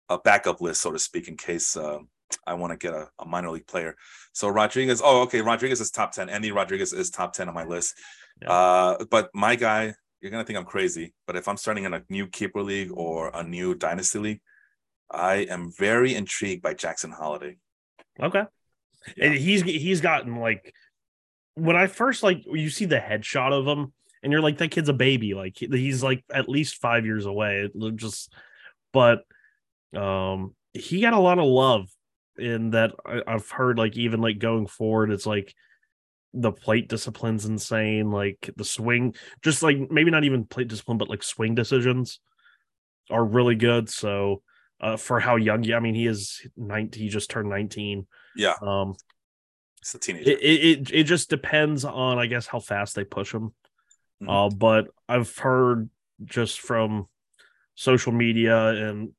a backup list, so to speak, in case uh, I want to get a, a, minor league player. So Rodriguez, oh, okay, Rodriguez is top 10. Endy Rodriguez is top 10 on my list. Yeah. Uh, but my guy, you're gonna think I'm crazy, but if I'm starting in a new keeper league or a new dynasty league, I am very intrigued by Jackson Holliday. Okay, yeah. and he's he's gotten like when I first like you see the headshot of him, and you're like that kid's a baby, like he's like at least five years away. It just, but um, he got a lot of love in that I, I've heard like even like going forward, it's like the plate discipline's insane. Like the swing, just like maybe not even plate discipline, but like swing decisions are really good. So uh, for how young, yeah, I mean, he is 19, he just turned 19. Yeah. Um, it's a teenager. It, it, it just depends on, I guess, how fast they push him. Mm-hmm. Uh, but I've heard just from social media and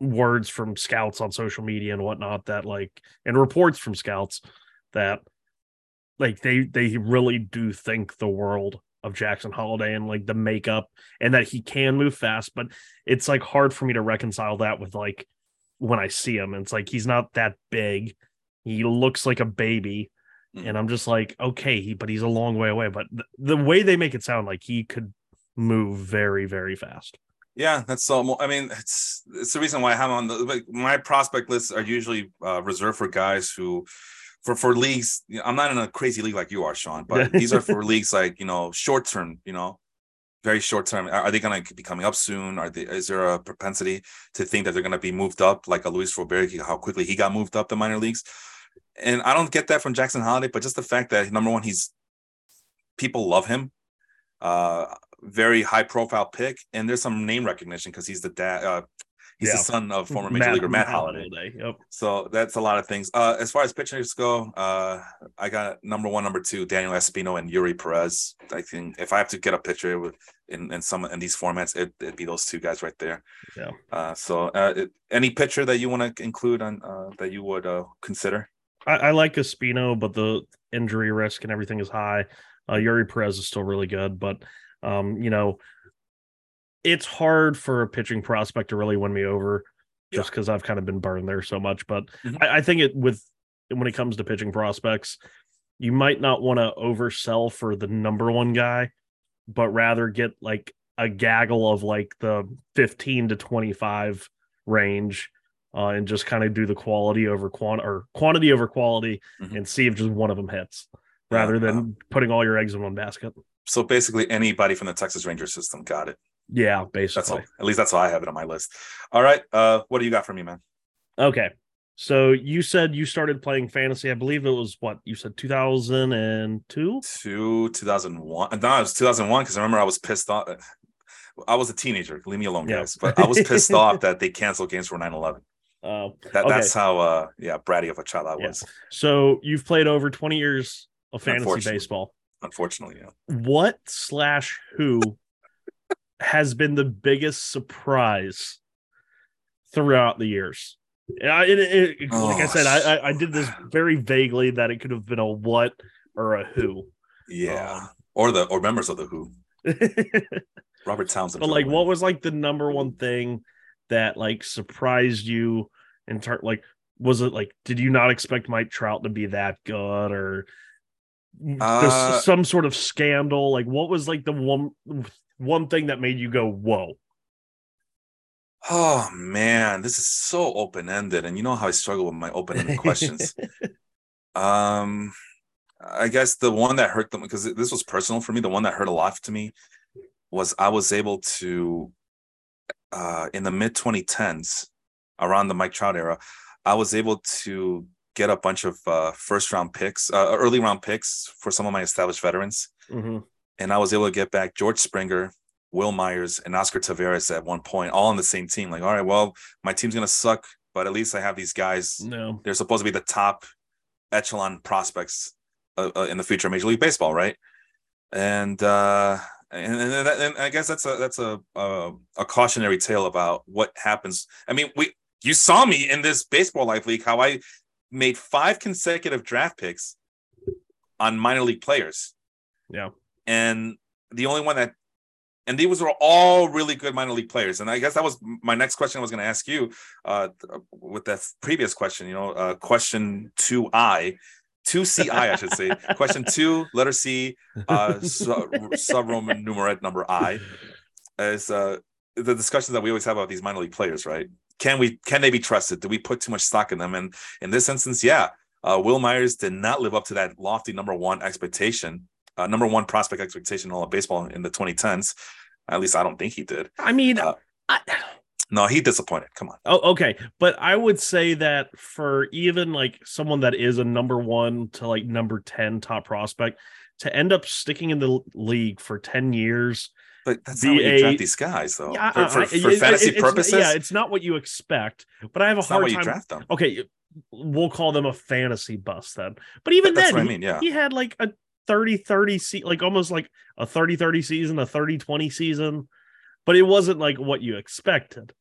words from scouts on social media and whatnot that like, and reports from scouts that like they they really do think the world of Jackson Holliday and like the makeup and that he can move fast, but it's like hard for me to reconcile that with like when I see him. It's like he's not that big. He looks like a baby. Mm. And I'm just like, okay, he, but he's a long way away. But th- the way they make it sound like he could move very, very fast. Yeah, that's so. I mean, it's it's the reason why I have on the like, my prospect lists are usually uh, reserved for guys who, for for leagues. You know, I'm not in a crazy league like you are, Sean, but *laughs* these are for leagues like you know short term. You know, very short term. Are, are they going to be coming up soon? Are they? Is there a propensity to think that they're going to be moved up like a Luis Robert? How quickly he got moved up the minor leagues, and I don't get that from Jackson Holliday, but just the fact that number one, he's people love him. Uh, very high profile pick, and there's some name recognition because he's the dad. Uh, he's the son of former major leaguer Matt Holliday. Yep. So that's a lot of things. Uh, as far as pitchers go, uh, I got number one, number two, Daniel Espino and Eury Perez. I think if I have to get a pitcher in, in some in these formats, it, it'd be those two guys right there. Yeah. Uh, so uh, it, any pitcher that you want to include on uh, that you would uh, consider? I, I like Espino, but the injury risk and everything is high. Uh, Eury Perez is still really good, but um, you know, it's hard for a pitching prospect to really win me over just because I've kind of been burned there so much. But Mhm. I, I think it with when it comes to pitching prospects, you might not want to oversell for the number one guy, but rather get like a gaggle of like the 15 to 25 range uh, and just kind of do the quality over quant or quantity over quality Mhm. and see if just one of them hits Yeah, rather than uh, putting all your eggs in one basket. so basically, anybody from the Texas Ranger system got it. Yeah, That's all. basically. At least that's how I have it on my list. All right. Uh, what do you got for me, man? Okay. So you said you started playing fantasy. I believe it was what you said 2002. Two 2001. No, it was 2001 because I remember I was pissed off. I was a teenager. Leave me alone, Yeah. guys. But I was pissed *laughs* off that they canceled games for 9 11. Uh, That, Okay. That's how, uh, yeah, bratty of a child I Yeah. was, so you've played over 20 years of fantasy Unfortunately. baseball. unfortunately. Yeah. What slash who has been the biggest surprise throughout the years? I, it, it- it- like I Oh, said, I, I I did this very vaguely that it could have been a what or a who. Yeah. Um, or the or members of the Who. *laughs* Robert Townsend. But like, what was like the number one thing that like surprised you in turn? Like, was it like did you not expect Mike Trout to be that good or? Uh, some sort of scandal like what was like the one one thing that made you go whoa Oh man, this is so open ended, and you know how I struggle with my open ended questions. *laughs* Um, I guess the one that hurt them because this was personal for me. The one that hurt a lot to me was I was able to, uh, in the mid 2010s, around the Mike Trout era, I was able to get a bunch of uh, first round picks, uh, early round picks for some of my established veterans, Mhm. And I was able to get back George Springer, Wil Myers, and Oscar Taveras at one point, all on the same team. Like, all right, well, my team's gonna suck, but at least I have these guys no they're supposed to be the top echelon prospects uh, uh, in the future of Major League Baseball, right? And uh, and, and, that- and I guess that's a that's a, a a cautionary tale about what happens. I mean, we you saw me in this baseball life league how I made five consecutive draft picks on minor league players, yeah and the only one that and these were all really good minor league players. And I guess that was my next question I was going to ask you uh, with that previous question, you know, uh, question 2I, 2CI, I should say. *laughs* question two, letter C, uh, *laughs* sub, Roman numerat number I, is uh, the discussions that we always have about these minor league players, right? Can we, can they be trusted? Do we put too much stock in them? And in this instance, yeah, uh, Wil Myers did not live up to that lofty number one expectation uh, number one prospect expectation in all of baseball in the 2010s. At least I don't think he did. i mean Uh, I, No, he disappointed. Come on. oh, okay but i would say that for even like someone that is a number one to like number 10 top prospect to end up sticking in the league for 10 years But that's not what you draft these guys, though. yeah for, for, for it- fantasy it's- purposes, yeah it's not what you expect but i have a hard what you time draft them. okay we'll call them a fantasy bust then but even then I mean. Yeah. he had like a 30 30 se- like almost like a 30 30 season a 30 20 season but it wasn't like what you expected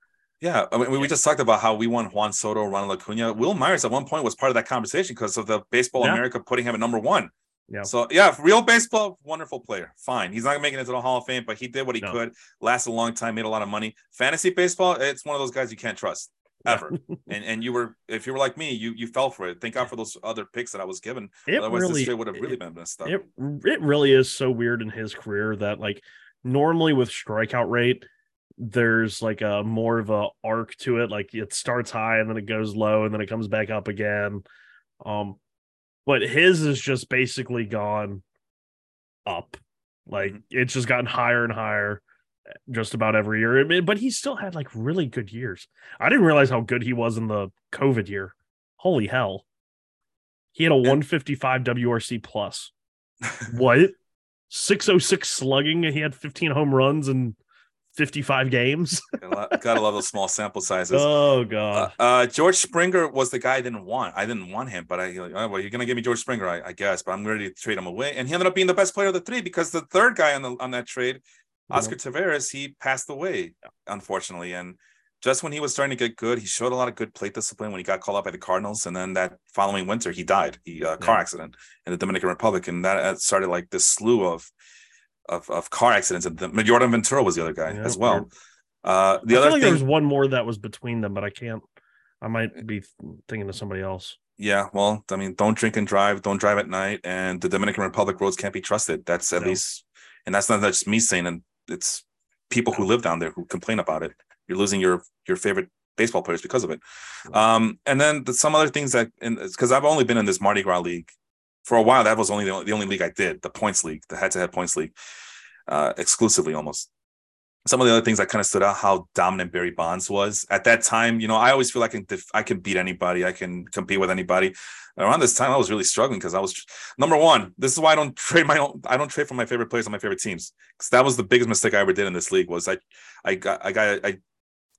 Yeah, I mean, we- Yeah. just talked about how we won Juan Soto, Ronald Acuna. Wil Myers at one point was part of that conversation because of the Baseball Yeah. America putting him at number one. Yeah. So yeah, real baseball, wonderful player. Fine. He's not gonna make it to the Hall of Fame, but he did what he No. could. Lasted a long time, made a lot of money. Fantasy baseball, it's one of those guys you can't trust *laughs* ever. and and you were if you were like me, you you fell for it. Thank God for those other picks that I was given. It Otherwise, really, this would have really it, been messed up. it it really is so weird in his career that like normally with strikeout rate, there's like a more of a arc to it. Like it starts high and then it goes low and then it comes back up again. Um, but his is just basically gone up. Like Mhm. it's just gotten higher and higher just about every year. But he still had like really good years. I didn't realize how good he was in the COVID year. Holy hell. He had a 155 WRC plus. What? 606 slugging he had 15 home runs and 55 games. *laughs* gotta, lo- gotta love those small sample sizes. oh Uh, god. uh, George Springer was the guy I didn't want. I didn't want him, but I like, oh, well, you're gonna give me George Springer, I, I guess. But I'm ready to trade him away, and he ended up being the best player of the three because the third guy on the on that trade, Oscar Taveras, he passed away unfortunately, and just when he was starting to get good, he showed a lot of good plate discipline when he got called up by the Cardinals, and then that following winter he died. He uh, car Yeah. accident in the Dominican Republic, and that started like this slew of of, of car accidents. And the, Yordano Ventura was the other guy Yeah, as well. Uh, the I other feel like thing, there was one more that was between them, but I can't. I might be thinking of somebody else. Yeah, well, I mean, don't drink and drive, don't drive at night, and the Dominican Republic roads can't be trusted. That's at No. least, and that's not just me saying, and it's people who live down there who complain about it. You're losing your your favorite baseball players because of it. Um, and then the, some other things that, because I've only been in this Mardi Gras league for a while. That was only the, only- the only league I did, the points league, the head-to-head points league, uh, exclusively almost. Some of the other things that kind of stood out, how dominant Barry Bonds was at that time. You know, I always feel like I can def- I can beat anybody, I can compete with anybody. Around this time, I was really struggling because I was number one. This is why I don't *laughs* trade my own. I don't trade for my favorite players on my favorite teams because that was the biggest mistake I ever did in this league. Was I, I got I got I,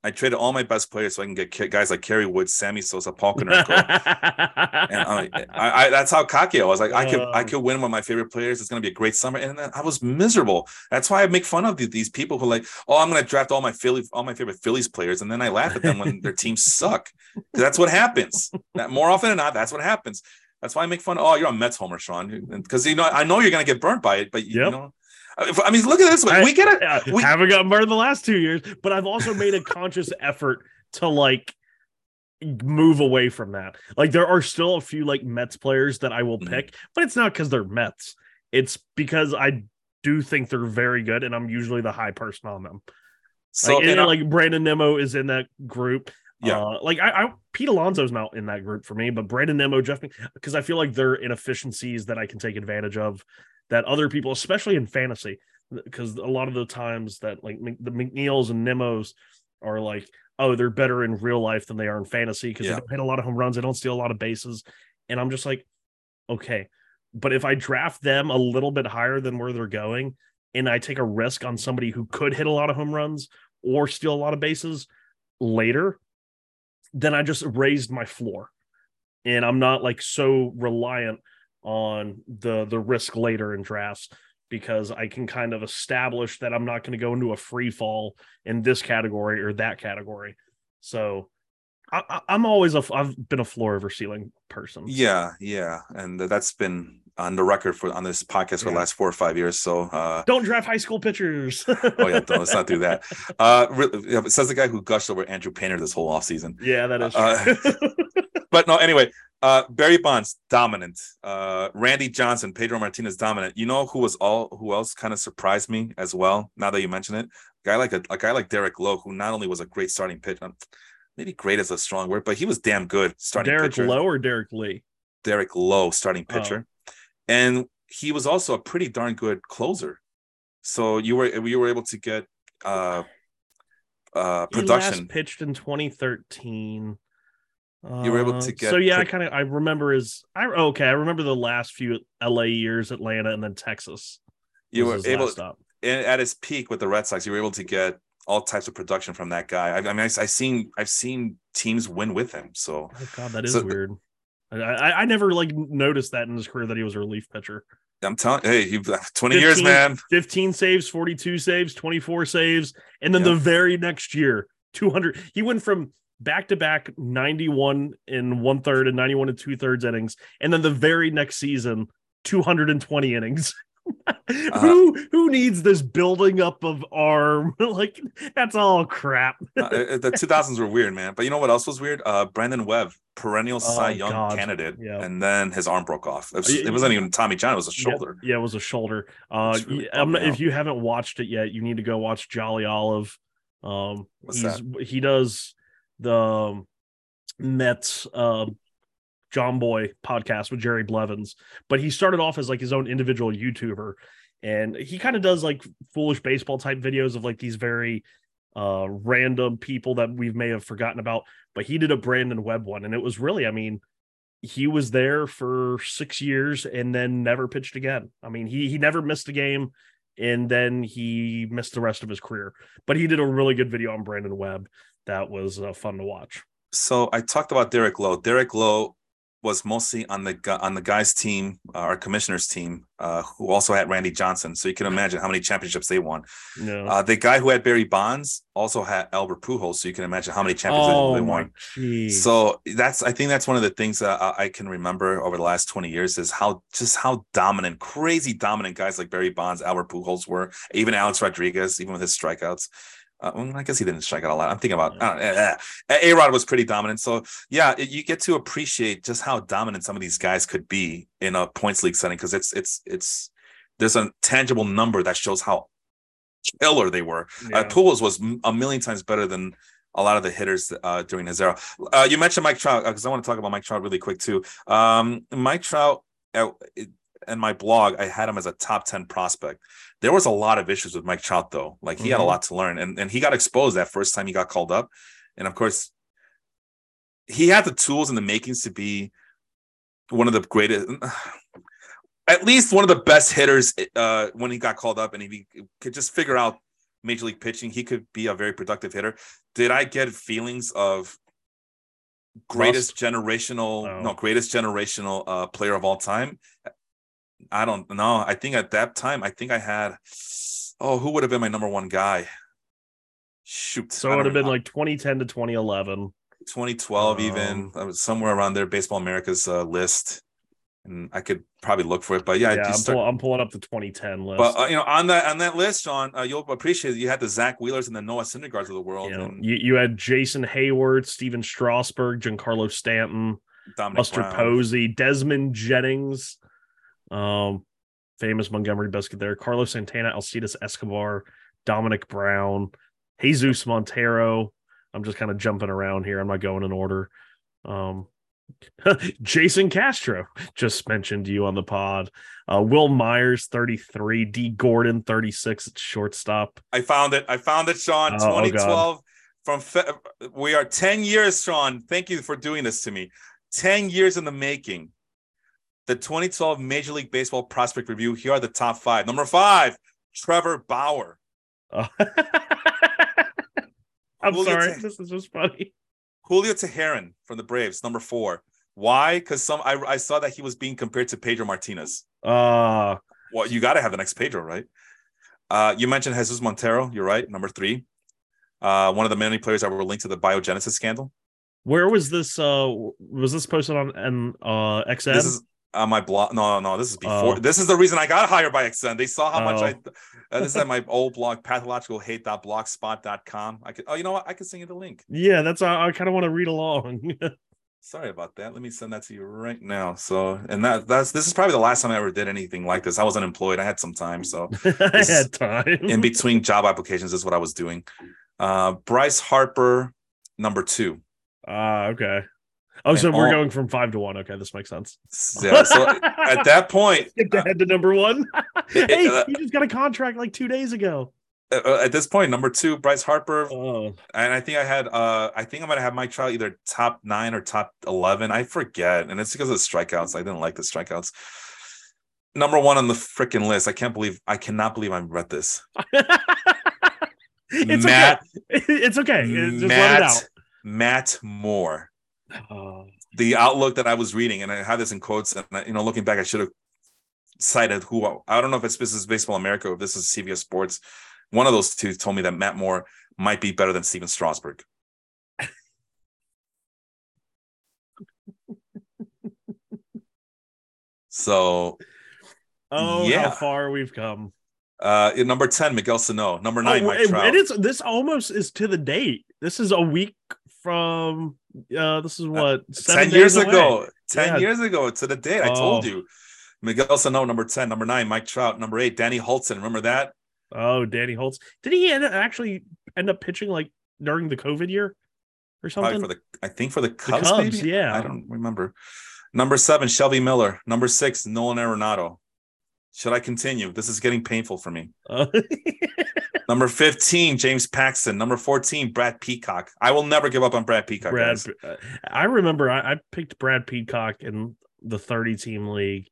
I traded all my best players so I can get guys like Kerry Woods, Sammy Sosa, Paul Konerko. *laughs* and I, I, I, that's how cocky I was. Like I could, I Um, could win with my favorite players. It's gonna be a great summer, and then I was miserable. That's why I make fun of the- these people who like, oh, I'm gonna draft all my Philly, all my favorite Phillies players, and then I laugh at them when their teams *laughs* suck. That's what happens. That more often than not, that's what happens. That's why I make fun. Of, oh, you're a Mets homer, Sean, because you know I know you're gonna get burnt by it, but you, Yep. know. I mean, look at this. I- we get it. *laughs* We- haven't gotten burned the last two years, but I've also made a conscious *laughs* effort to like move away from that. Like there are still a few like Mets players that I will Mhm. pick, but it's not because they're Mets. It's because I do think they're very good, and I'm usually the high person on them. So like, and, and like Brandon Nimmo is in that group. Yeah. Uh, like I, I Pete Alonso's not in that group for me, but Brandon Nimmo, Jeff, because I feel like they're inefficiencies that I can take advantage of that other people, especially in fantasy, because a lot of the times that like the McNeils and Nimmos are like, oh, they're better in real life than they are in fantasy because Yeah. they don't hit a lot of home runs, they don't steal a lot of bases, and I'm just like, okay, but if I draft them a little bit higher than where they're going, and I take a risk on somebody who could hit a lot of home runs or steal a lot of bases later, then I just raised my floor. And I'm not like so reliant on the the risk later in drafts because I can kind of establish that I'm not going to go into a free fall in this category or that category. So I, I'm always a I've been a floor over ceiling person. Yeah, yeah, and that's been on the record for on this podcast for the last four or five years. So, uh, Don't draft high school pitchers. *laughs* oh yeah, don't, let's not do that. *laughs* Uh, re- yeah, says the guy who gushed over Andrew Painter this whole offseason. yeah, that is Uh, true. *laughs* But no, anyway, uh, Barry Bonds dominant. Uh, Randy Johnson, Pedro Martinez dominant. You know who was all who else kind of surprised me as well. Now that you mention it, a guy like a, a guy like Derek Lowe, who not only was a great starting pitcher, maybe great is a strong word, but he was damn good starting Derek pitcher. Lowe or Derrek Lee? Derek Lowe, starting Oh. pitcher, and he was also a pretty darn good closer. So you were you were able to get uh uh He production. last pitched in 2013. You were able Uh, to get so yeah, I kind of I remember his I okay I remember the last few LA years, Atlanta, and then Texas. you were able last stop. and at his peak with the Red Sox, you were able to get all types of production from that guy. I, I mean, I, I seen I've seen teams win with him. So Oh god, that is So- weird. I, I I never like noticed that in his career that he was a relief pitcher. I'm telling, hey, you *laughs* 20 years, man. 15 saves, 42 saves, 24 saves, and then Yeah. the very next year, 200. He went from back to back 91 in one third and 91 and two thirds innings, and then the very next season, 220 innings. Uh, who who needs this building up of arm? *laughs* like that's all crap. uh, the 2000s were weird, man. But you know what else was weird? Uh, Brandon Webb, perennial oh, Cy Young God. candidate, yeah. and then his arm broke off. It, was, it wasn't even Tommy John; it was a shoulder. Yeah, yeah it was a shoulder. Uh, really if you haven't watched it yet, you need to go watch Jolly Olive. Um, What's that? he does the um, Mets uh Boy podcast with Jerry Blevins, but he started off as like his own individual YouTuber, and he kind of does like foolish baseball type videos of like these very uh random people that we may have forgotten about. But he did a Brandon Webb one, and it was really, I mean, he was there for six years and then never pitched again. I mean, he he never missed a game, and then he missed the rest of his career. But he did a really good video on Brandon Webb that was uh, fun to watch. So I talked about Derek Lowe. Derek Lowe was mostly on the on the guys team, uh, our commissioners team, uh, who also had Randy Johnson. So you can imagine how many championships they won. No. Uh, the guy who had Barry Bonds also had Albert Pujols. So you can imagine how many championships oh, they won. Geez. So that's I think that's one of the things that I, I can remember over the last twenty years is how just how dominant, crazy dominant guys like Barry Bonds, Albert Pujols were. Even Alex Rodriguez, even with his strikeouts. Uh, well, I guess he didn't strike out a lot. I'm thinking about uh, A Rod was pretty dominant. So yeah, it, you get to appreciate just how dominant some of these guys could be in a points league setting because it's it's it's there's a tangible number that shows how killer they were. Uh, yeah. Uh, Pujols was a million times better than a lot of the hitters uh, during his era. Uh, you mentioned Mike Trout because uh, I want to talk about Mike Trout really quick too. Um, Mike Trout, in my blog, I had him as a top 10 prospect. There was a lot of issues with Mike Trout, though. Like he mm-hmm. had a mm-hmm. lot to learn, and, and he got exposed that first time he got called up. And of course, he had the tools and the makings to be one of the greatest, *sighs* at least one of the best hitters uh, when he got called up. And if he could just figure out major league pitching, he could be a very productive hitter. Did I get feelings of greatest Rust? generational, oh. no, greatest generational uh, player of all time? I don't know. I think at that time, I think I had, oh, who would have been my number one guy? Shoot. So it would have been like 2010 to 2011. 2012, um, even. I was somewhere around there, Baseball America's uh, list. And I could probably look for it, but yeah, yeah I'm, start... pull, I'm, pulling up the 2010 list. But uh, you know, on that on that list, Sean, uh, you'll appreciate it. You had the Zach Wheelers and the Noah Syndergaards of the world. You, know, and... you, you, had Jason Heyward, Stephen Strasburg, Giancarlo Stanton, Dominic Buster Brown. Posey, Desmond Jennings. Um, famous Montgomery biscuit there. Carlos Santana, Alcides Escobar, Dominic Brown, Jesus Montero. I'm just kind of jumping around here. I'm not going in order. Um, *laughs* Jason Castro just mentioned you on the pod. Uh, Wil Myers, 33. Dee Gordon, 36 at shortstop. I found it. I found it, Sean. Oh, 2012. Oh from fe- we are 10 years, Sean. Thank you for doing this to me. 10 years in the making the 2012 Major League Baseball prospect review. Here are the top five. Number five, Trevor Bauer. Oh. *laughs* I'm Julio sorry, Te- this is just funny. Julio Teheran from the Braves, number four. Why? Because some I, I saw that he was being compared to Pedro Martinez. Uh well, you got to have the next Pedro, right? Uh, you mentioned Jesus Montero. You're right, number three. Uh, one of the many players that were linked to the biogenesis scandal. Where was this? Uh, was this posted on and uh, XN? This is on my blog. No, no, this is before. Oh. This is the reason I got hired by XN. They saw how oh. much I. Oh. Uh, this is at my old blog, pathologicalhate.blogspot.com. I could. Oh, you know what? I could send you the link. Yeah, that's. I, I kind of want to read along. *laughs* Sorry about that. Let me send that to you right now. So, and that that's this is probably the last time I ever did anything like this. I wasn't employed. I had some time, so *laughs* I had time in between job applications. Is what I was doing. Uh, Bryce Harper, number two. Ah, uh, okay. Oh, so we're all, going from five to one. Okay, this makes sense. *laughs* Yeah. So at that point, *laughs* get uh, to number one. *laughs* hey, uh, you just got a contract like two days ago. Uh, uh, at this point, number two, Bryce Harper, oh. and I think I had, uh I think I'm gonna have Mike Trout either top nine or top eleven. I forget, and it's because of the strikeouts. I didn't like the strikeouts. Number one on the freaking list. I can't believe I cannot believe I read this. it's Matt. Okay. It's okay. Just Matt, let it out. Matt Moore. The outlook that I was reading, and I had this in quotes, and you know, looking back, I should have cited who I don't know if it's this is Baseball America or if this is CBS Sports. One of those two told me that Matt Moore might be better than Stephen Strasburg. *laughs* so Oh, Yeah. how far we've come. Uh, number ten, Miguel Sano. Number nine, Oh, Mike it- Trout. it is. This almost is to the date. This is a week from. Uh, this is what seven ten days years away. ago. Ten Yeah. years ago to the date. I told Oh. you. Miguel Sano, number ten. Number nine, Mike Trout. Number eight, Danny Hultzen. Remember that? Oh, Danny Holtz. Did he end up, actually end up pitching like during the COVID year or something Probably for the. I think for the Cubs. Cubs, maybe? yeah. I don't remember. Number seven, Shelby Miller. Number six, Nolan Arenado. Should I continue? This is getting painful for me. Uh, *laughs* Number 15, James Paxton. Number 14, Brad Peacock. I will never give up on Brad Peacock. Brad, guys. uh, I remember I, I picked Brad Peacock in the 30 team league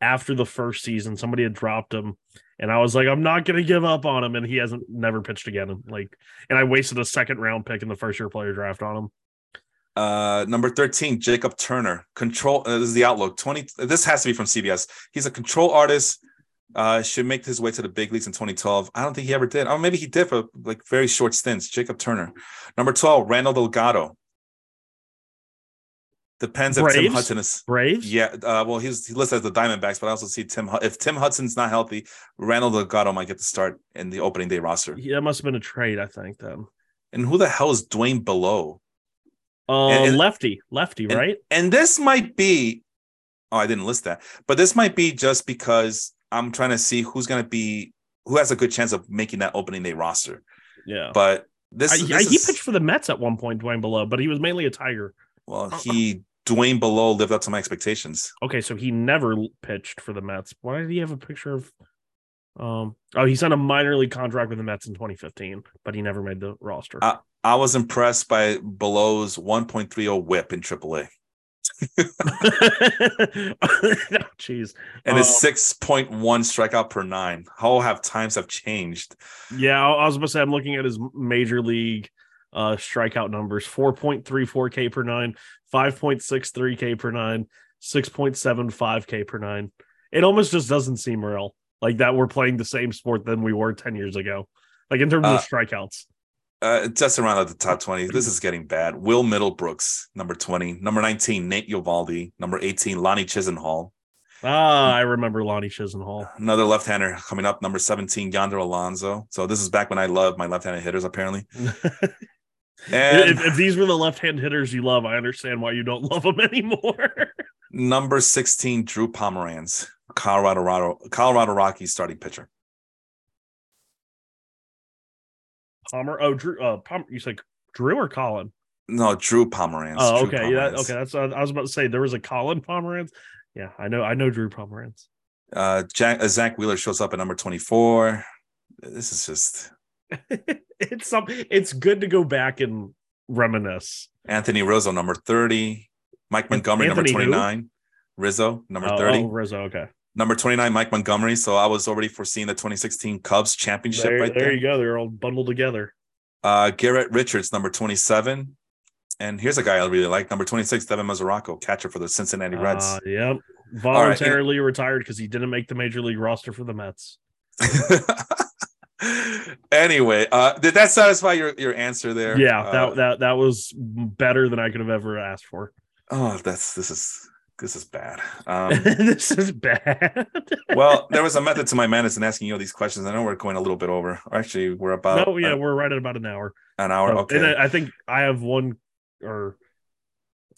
after the first season. Somebody had dropped him, and I was like, I'm not going to give up on him. And he hasn't never pitched again. Like, and I wasted a second round pick in the first year player draft on him. Uh, number 13, Jacob Turner. Control. Uh, this is the outlook. 20. This has to be from CBS. He's a control artist. Uh, should make his way to the big leagues in 2012. I don't think he ever did. Oh, maybe he did for like very short stints. Jacob Turner. Number 12, Randall Delgado. Depends if Tim Braves? Hudson is. Braves? Yeah, uh, well, he's he listed as the Diamondbacks, but I also see Tim. If Tim Hudson's not healthy, Randall Delgado might get the start in the opening day roster. Yeah, that must have been a trade, I think. Then, And who the hell is Duane Below? Uh, And- lefty, lefty, and- right? And this might be. Oh, I didn't list that, but this might be just because I'm trying to see who's going to be who has a good chance of making that opening day roster. Yeah. But this, I, this I, he is- pitched for the Mets at one point, Duane Below, but he was mainly a Tiger. well, he Duane Below lived up to my expectations. Okay, so he never pitched for the Mets. Why did he have a picture of? Um. Oh, he signed a minor league contract with the Mets in 2015, but he never made the roster. Uh, I was impressed by Below's 1.30 whip in AAA *laughs* oh, Jeez. and his Oh. 6.1 strikeout per nine. How have times have changed? Yeah, I was about to say I'm looking at his major league uh strikeout numbers: 4.34 K per nine, 5.63 K per nine, 6.75 K per nine. It almost just doesn't seem real. Like that we're playing the same sport than we were 10 years ago. Like in terms Uh, of strikeouts. Uh, just around at the top 20. This is getting bad. Will Middlebrooks, number 20. Number 19, Nate Eovaldi. Number 18, Lonnie Chisenhall. Ah, I remember Lonnie Chisenhall. Another left-hander coming up, number 17, Yonder Alonso. So this is back when I loved my left-handed hitters, apparently. *laughs* And if, if these were the left-hand hitters you love, I understand why you don't *laughs* love them anymore. number 16, Drew Pomeranz, Colorado Colorado Rockies starting pitcher. Palmer. Oh, Drew. Uh, Palmer. You said Drew or Colin? No, Drew Pomeranz. Oh, Drew okay. Yeah. Okay. That's. I was about to say there was a Colin Pomerantz. Yeah, I know. I know Drew Pomeranz. Uh, Jack, uh, Zach Wheeler shows up at number 24. This is just *laughs* it's some. It's good to go back and reminisce. Anthony Rizzo, number 30. Mike Montgomery, Anthony number who? 29. Rizzo, number Oh, 30. Oh, Rizzo. Okay. Number 29, Mike Montgomery. So I was already foreseeing the 2016 Cubs championship There, right there there. you go. They're all bundled together. Uh, Garrett Richards, number 27. And here's a guy I really like, number 26, Devin Mesoraco, catcher for the Cincinnati Reds. Uh, yep. Voluntarily retired because he didn't make the major league roster for the Mets. *laughs* anyway, uh, did that satisfy your, your answer there? Yeah, Uh, that that that was better than I could have ever asked for. oh, that's this is this is bad. *laughs* Um, this is bad. well, there was a method to my madness in asking you all these questions. I know we're going a little bit over. Actually, we're about no, yeah, uh, we're right at about an hour. an hour. Okay. And I, I think I have one or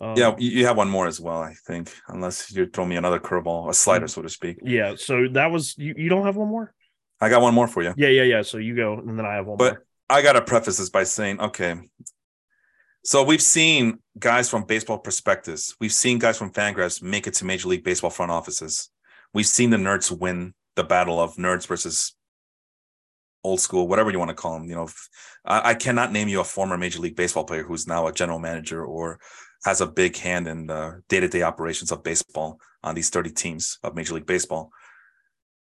um, yeah, you, have one more as well, I think, unless you throw me another curveball, a slider, so to speak. yeah. So that was you. You don't have one more? I got one more for you. Yeah, yeah, yeah. So you go, and then I have one But- more. I got to preface this by saying, okay, so we've seen guys from Baseball Prospectus, we've seen guys from Fangraphs make it to Major League Baseball front offices. We've seen the nerds win the battle of nerds versus old school, whatever you want to call them. You know, I, I cannot name you a former Major League Baseball player who's now a general manager or has a big hand in the day-to-day operations of baseball on these 30 teams of Major League Baseball.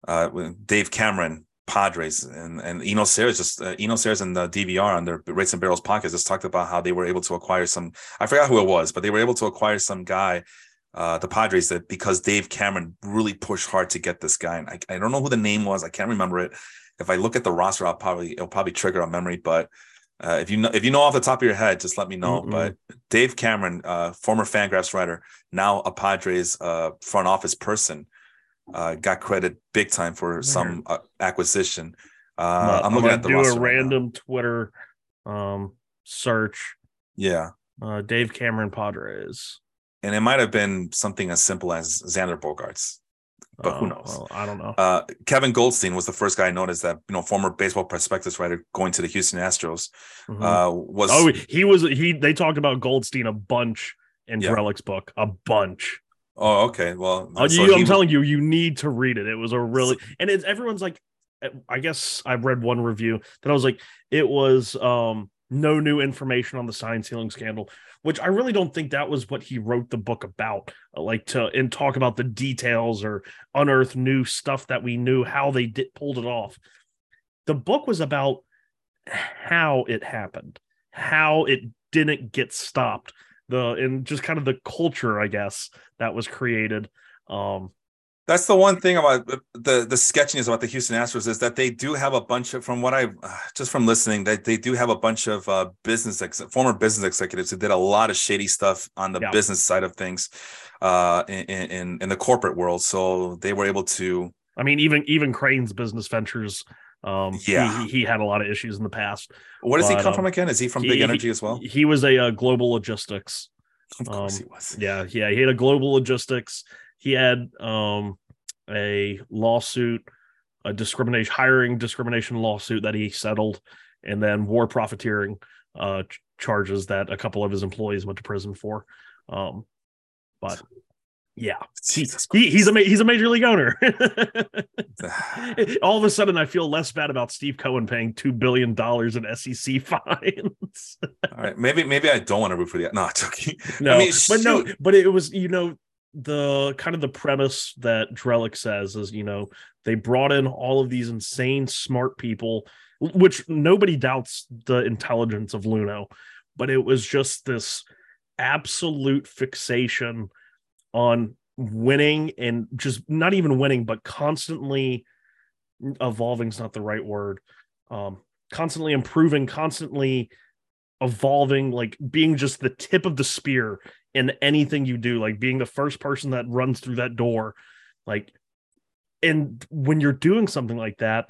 Uh, Dave Cameron, Padres, and and Eno Sarris just uh, Eno and the DVR on their Rates and Barrels podcast just talked about how they were able to acquire some. I forgot who it was, but they were able to acquire some guy, uh, the Padres, that because Dave Cameron really pushed hard to get this guy. And I, I don't know who the name was. I can't remember it. If I look at the roster, I'll probably it'll probably trigger a memory. But uh, if you know if you know off the top of your head, just let me know. Mm-mm. But Dave Cameron, uh, former Fangraphs writer, now a Padres uh, front office person uh, got credit big time for some uh, acquisition. Uh, I'm, I'm looking at the do a right random Twitter um, search. Yeah, Uh, Dave Cameron Padres. and it might have been something as simple as Xander Bogaerts. But who Uh, knows? well, I don't know. Uh, Kevin Goldstein was the first guy I noticed that you know former baseball prospectus writer going to the Houston Astros Mhm. uh, was oh, he was he. They talked about Goldstein a bunch in Yeah. Book, a bunch. Oh okay well so you, he- I'm telling you, you need to read it. It was a really, and it's everyone's like, eh, I guess I've read one review that I was like, it was um no new information on the sign stealing scandal, which I really don't think that was what he wrote the book about, uh, like to and talk about the details or unearth new stuff that we knew how they did pulled it off. The book was about how it happened, how it didn't get stopped, the and just kind of the culture, I guess, that was created. Um, That's the one thing about the the sketchiness about the Houston Astros is that they do have a bunch of from what I just from listening that they do have a bunch of uh, business ex- former business executives who did a lot of shady stuff on the Yeah. business side of things uh, in, in in the corporate world. So they were able to I mean, even even Crane's business ventures. Um, Yeah. he, he had a lot of issues in the past. where does he come um, from again? Is he from he- Big Energy as well? He was a, uh global logistics. Of course um, he was. Yeah, yeah, he had a global logistics. He had um a lawsuit, a discrimination hiring discrimination lawsuit that he settled, and then war profiteering uh ch- charges that a couple of his employees went to prison for. Um, but yeah, Jesus he he's a he's a major league owner. *sighs* All of a sudden, I feel less bad about Steve Cohen paying two billion dollars in SEC *laughs* fines. All right, maybe maybe I don't want to root for the no. It's okay. no, mean, but no, but it was you know the kind of the premise that Drellich says is you know they brought in all of these insane smart people, which nobody doubts the intelligence of Luhnow, but it was just this absolute fixation on winning and just not even winning, but constantly evolving is not the right word. Um, constantly improving, constantly evolving, like being just the tip of the spear in anything you do, like being the first person that runs through that door. Like, and when you're doing something like that,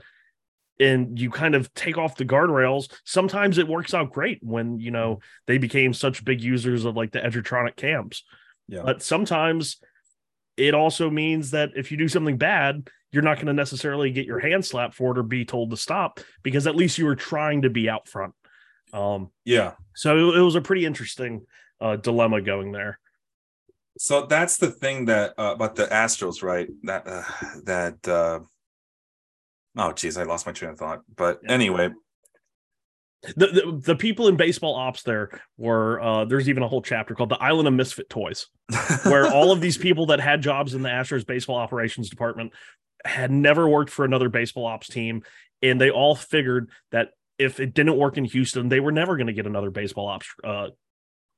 and you kind of take off the guardrails, sometimes it works out great when you know they became such big users of like the Edgertronic cams. Yeah. But sometimes it also means that if you do something bad, you're not going to necessarily get your hand slapped for it or be told to stop because at least you were trying to be out front. Um, Yeah. so it, it was a pretty interesting uh, dilemma going there. So that's the thing that uh, about the Astros, right? That uh, that uh, oh geez, I lost my train of thought. But Yeah. anyway, The, the the people in baseball ops there were uh, there's even a whole chapter called the Island of Misfit Toys, where all of these people that had jobs in the Astros baseball operations department had never worked for another baseball ops team, and they all figured that if it didn't work in Houston, they were never going to get another baseball ops uh,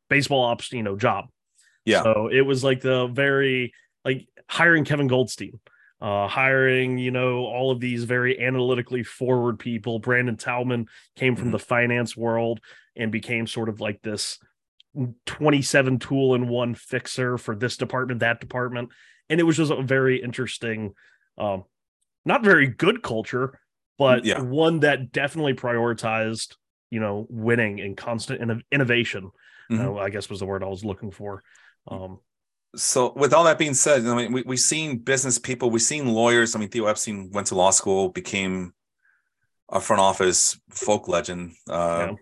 baseball ops you know job. Yeah. So it was like the very like hiring Kevin Goldstein, uh, hiring you know all of these very analytically forward people. Brandon Taubman came from Mhm. the finance world and became sort of like this 27 tool in one fixer for this department, that department. And it was just a very interesting, um, not very good culture, but Yeah. one that definitely prioritized, you know, winning and constant inno- innovation. Mhm. uh, I guess was the word I was looking for. Um, so with all that being said, I mean, we, we've seen business people, we've seen lawyers. I mean, Theo Epstein went to law school, became a front office folk legend. Uh,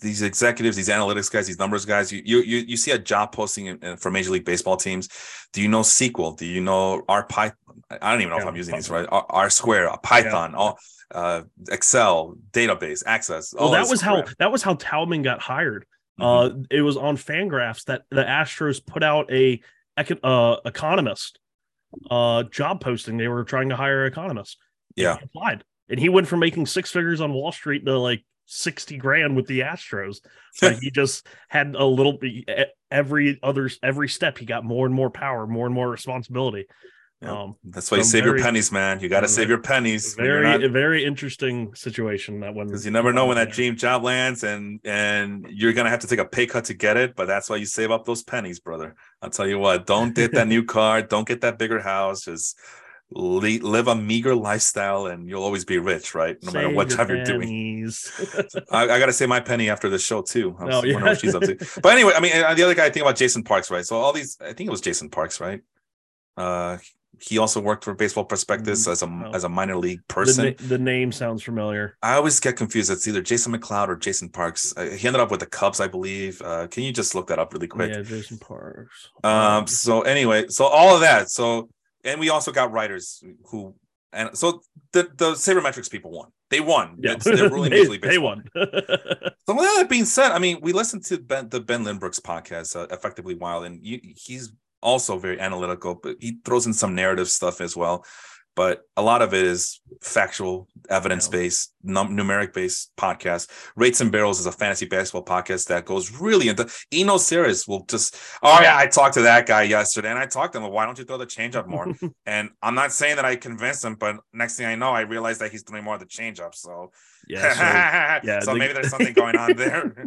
These executives, these analytics guys, these numbers guys, you you you, see a job posting in, in- for Major League Baseball teams. Do you know SQL? Do you know R Python? I don't even know if I'm using these right. R, R Square, Python, all uh, Excel, database, Access. well, all that was how that was how Taubman got hired. Mhm. Uh, it was on Fangraphs that the Astros put out a econ- uh, economist uh, job posting. They were trying to hire an economist. Yeah. he applied, and he went from making six figures on Wall Street to like sixty grand with the Astros. *laughs* But he just had a little bit every other every step. He got more and more power, more and more responsibility. Yeah. Um, That's why you save very- your pennies, man. You got to save your pennies. very not- a very interesting situation that one. because you never know when that dream job lands and and you're gonna have to take a pay cut to get it but that's why you save up those pennies brother i'll tell you what don't get that *laughs* new car don't get that bigger house just li- live a meager lifestyle and you'll always be rich, right? No matter what job you're doing. *laughs* I, I got to say my penny after the show too. I was Oh, yeah. what she's up to. *laughs* But anyway, I mean, uh, the other guy, I think about Jason Parks, right? So all these, I think it was Jason Parks, right? Uh, he also worked for Baseball Prospectus as a Oh. as a minor league the, person. na- the name sounds familiar. I always get confused. It's either Jason McLeod or Jason Parks. Uh, he ended up with the Cubs, I believe. Uh, can you just look that up really quick? Yeah, Jason Parks. Um. So anyway, so all of that. So and we also got writers who and so the the sabermetrics people won. They won. yeah, they're ruling *laughs* they, they won. *laughs* So with that being said, I mean, we listened to Ben, the Ben Lindbergh's podcast, uh, Effectively Wild, and you, he's also very analytical, but he throws in some narrative stuff as well. But a lot of it is factual, evidence based, num- numeric based podcast. Rates and Barrels is a fantasy basketball podcast that goes really into. Eno Sarris will just, oh yeah, I talked to that guy yesterday, and I talked to him. Why don't you throw the changeup more? *laughs* and I'm not saying that I convinced him, but next thing I know, I realized that he's throwing more of the changeup. So yeah, so, yeah, *laughs* yeah, so the- maybe there's *laughs* something going on there.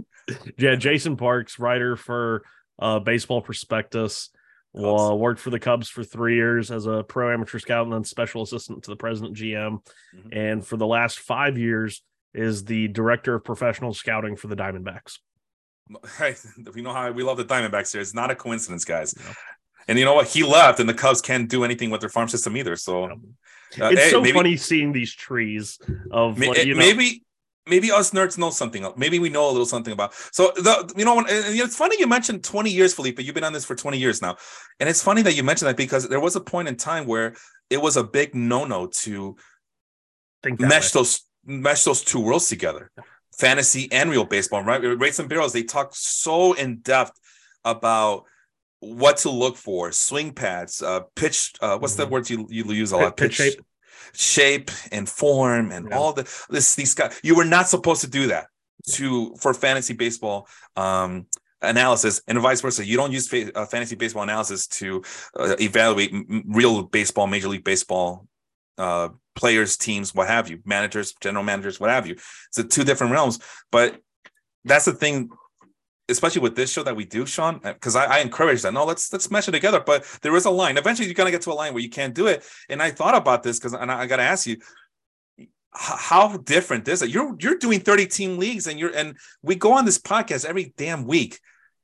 yeah, Jason Parks, writer for uh, Baseball Prospectus, uh, worked for the Cubs for three years as a pro amateur scout and then special assistant to the president GM. Mhm. And for the last five years is the director of professional scouting for the Diamondbacks. *laughs* Hey, we know how we love the Diamondbacks here. It's not a coincidence, guys. No. And you know what? He left, and the Cubs can't do anything with their farm system either. So uh, it's so maybe, funny seeing these trees of may- like, you know, maybe maybe us nerds know something. Maybe we know a little something about. So the you know, when, and it's funny you mentioned twenty years, Felipe. You've been on this for twenty years now, and it's funny that you mentioned that because there was a point in time where it was a big no-no to think mesh way. those mesh those two worlds together fantasy and real baseball right rates and barrels they talk so in depth about what to look for swing paths uh pitch uh what's the Mhm. word you you use a Pitch- lot pitch shape. Shape and form and Yeah. all the this these guys you were not supposed to do that to for fantasy baseball um analysis and vice versa. You don't use fa- uh, fantasy baseball analysis to uh, evaluate m- real baseball major league baseball uh players teams what have you managers general managers what have you. It's a two different realms but that's the thing especially with this show that we do sean uh, because I, I encourage that. No let's let's mesh it together but there is a line. Eventually you're going to get to a line where you can't do it. And i thought about this because and i, I got to ask you how different is it? You're you're doing 30 team leagues and you're and we go on this podcast every damn week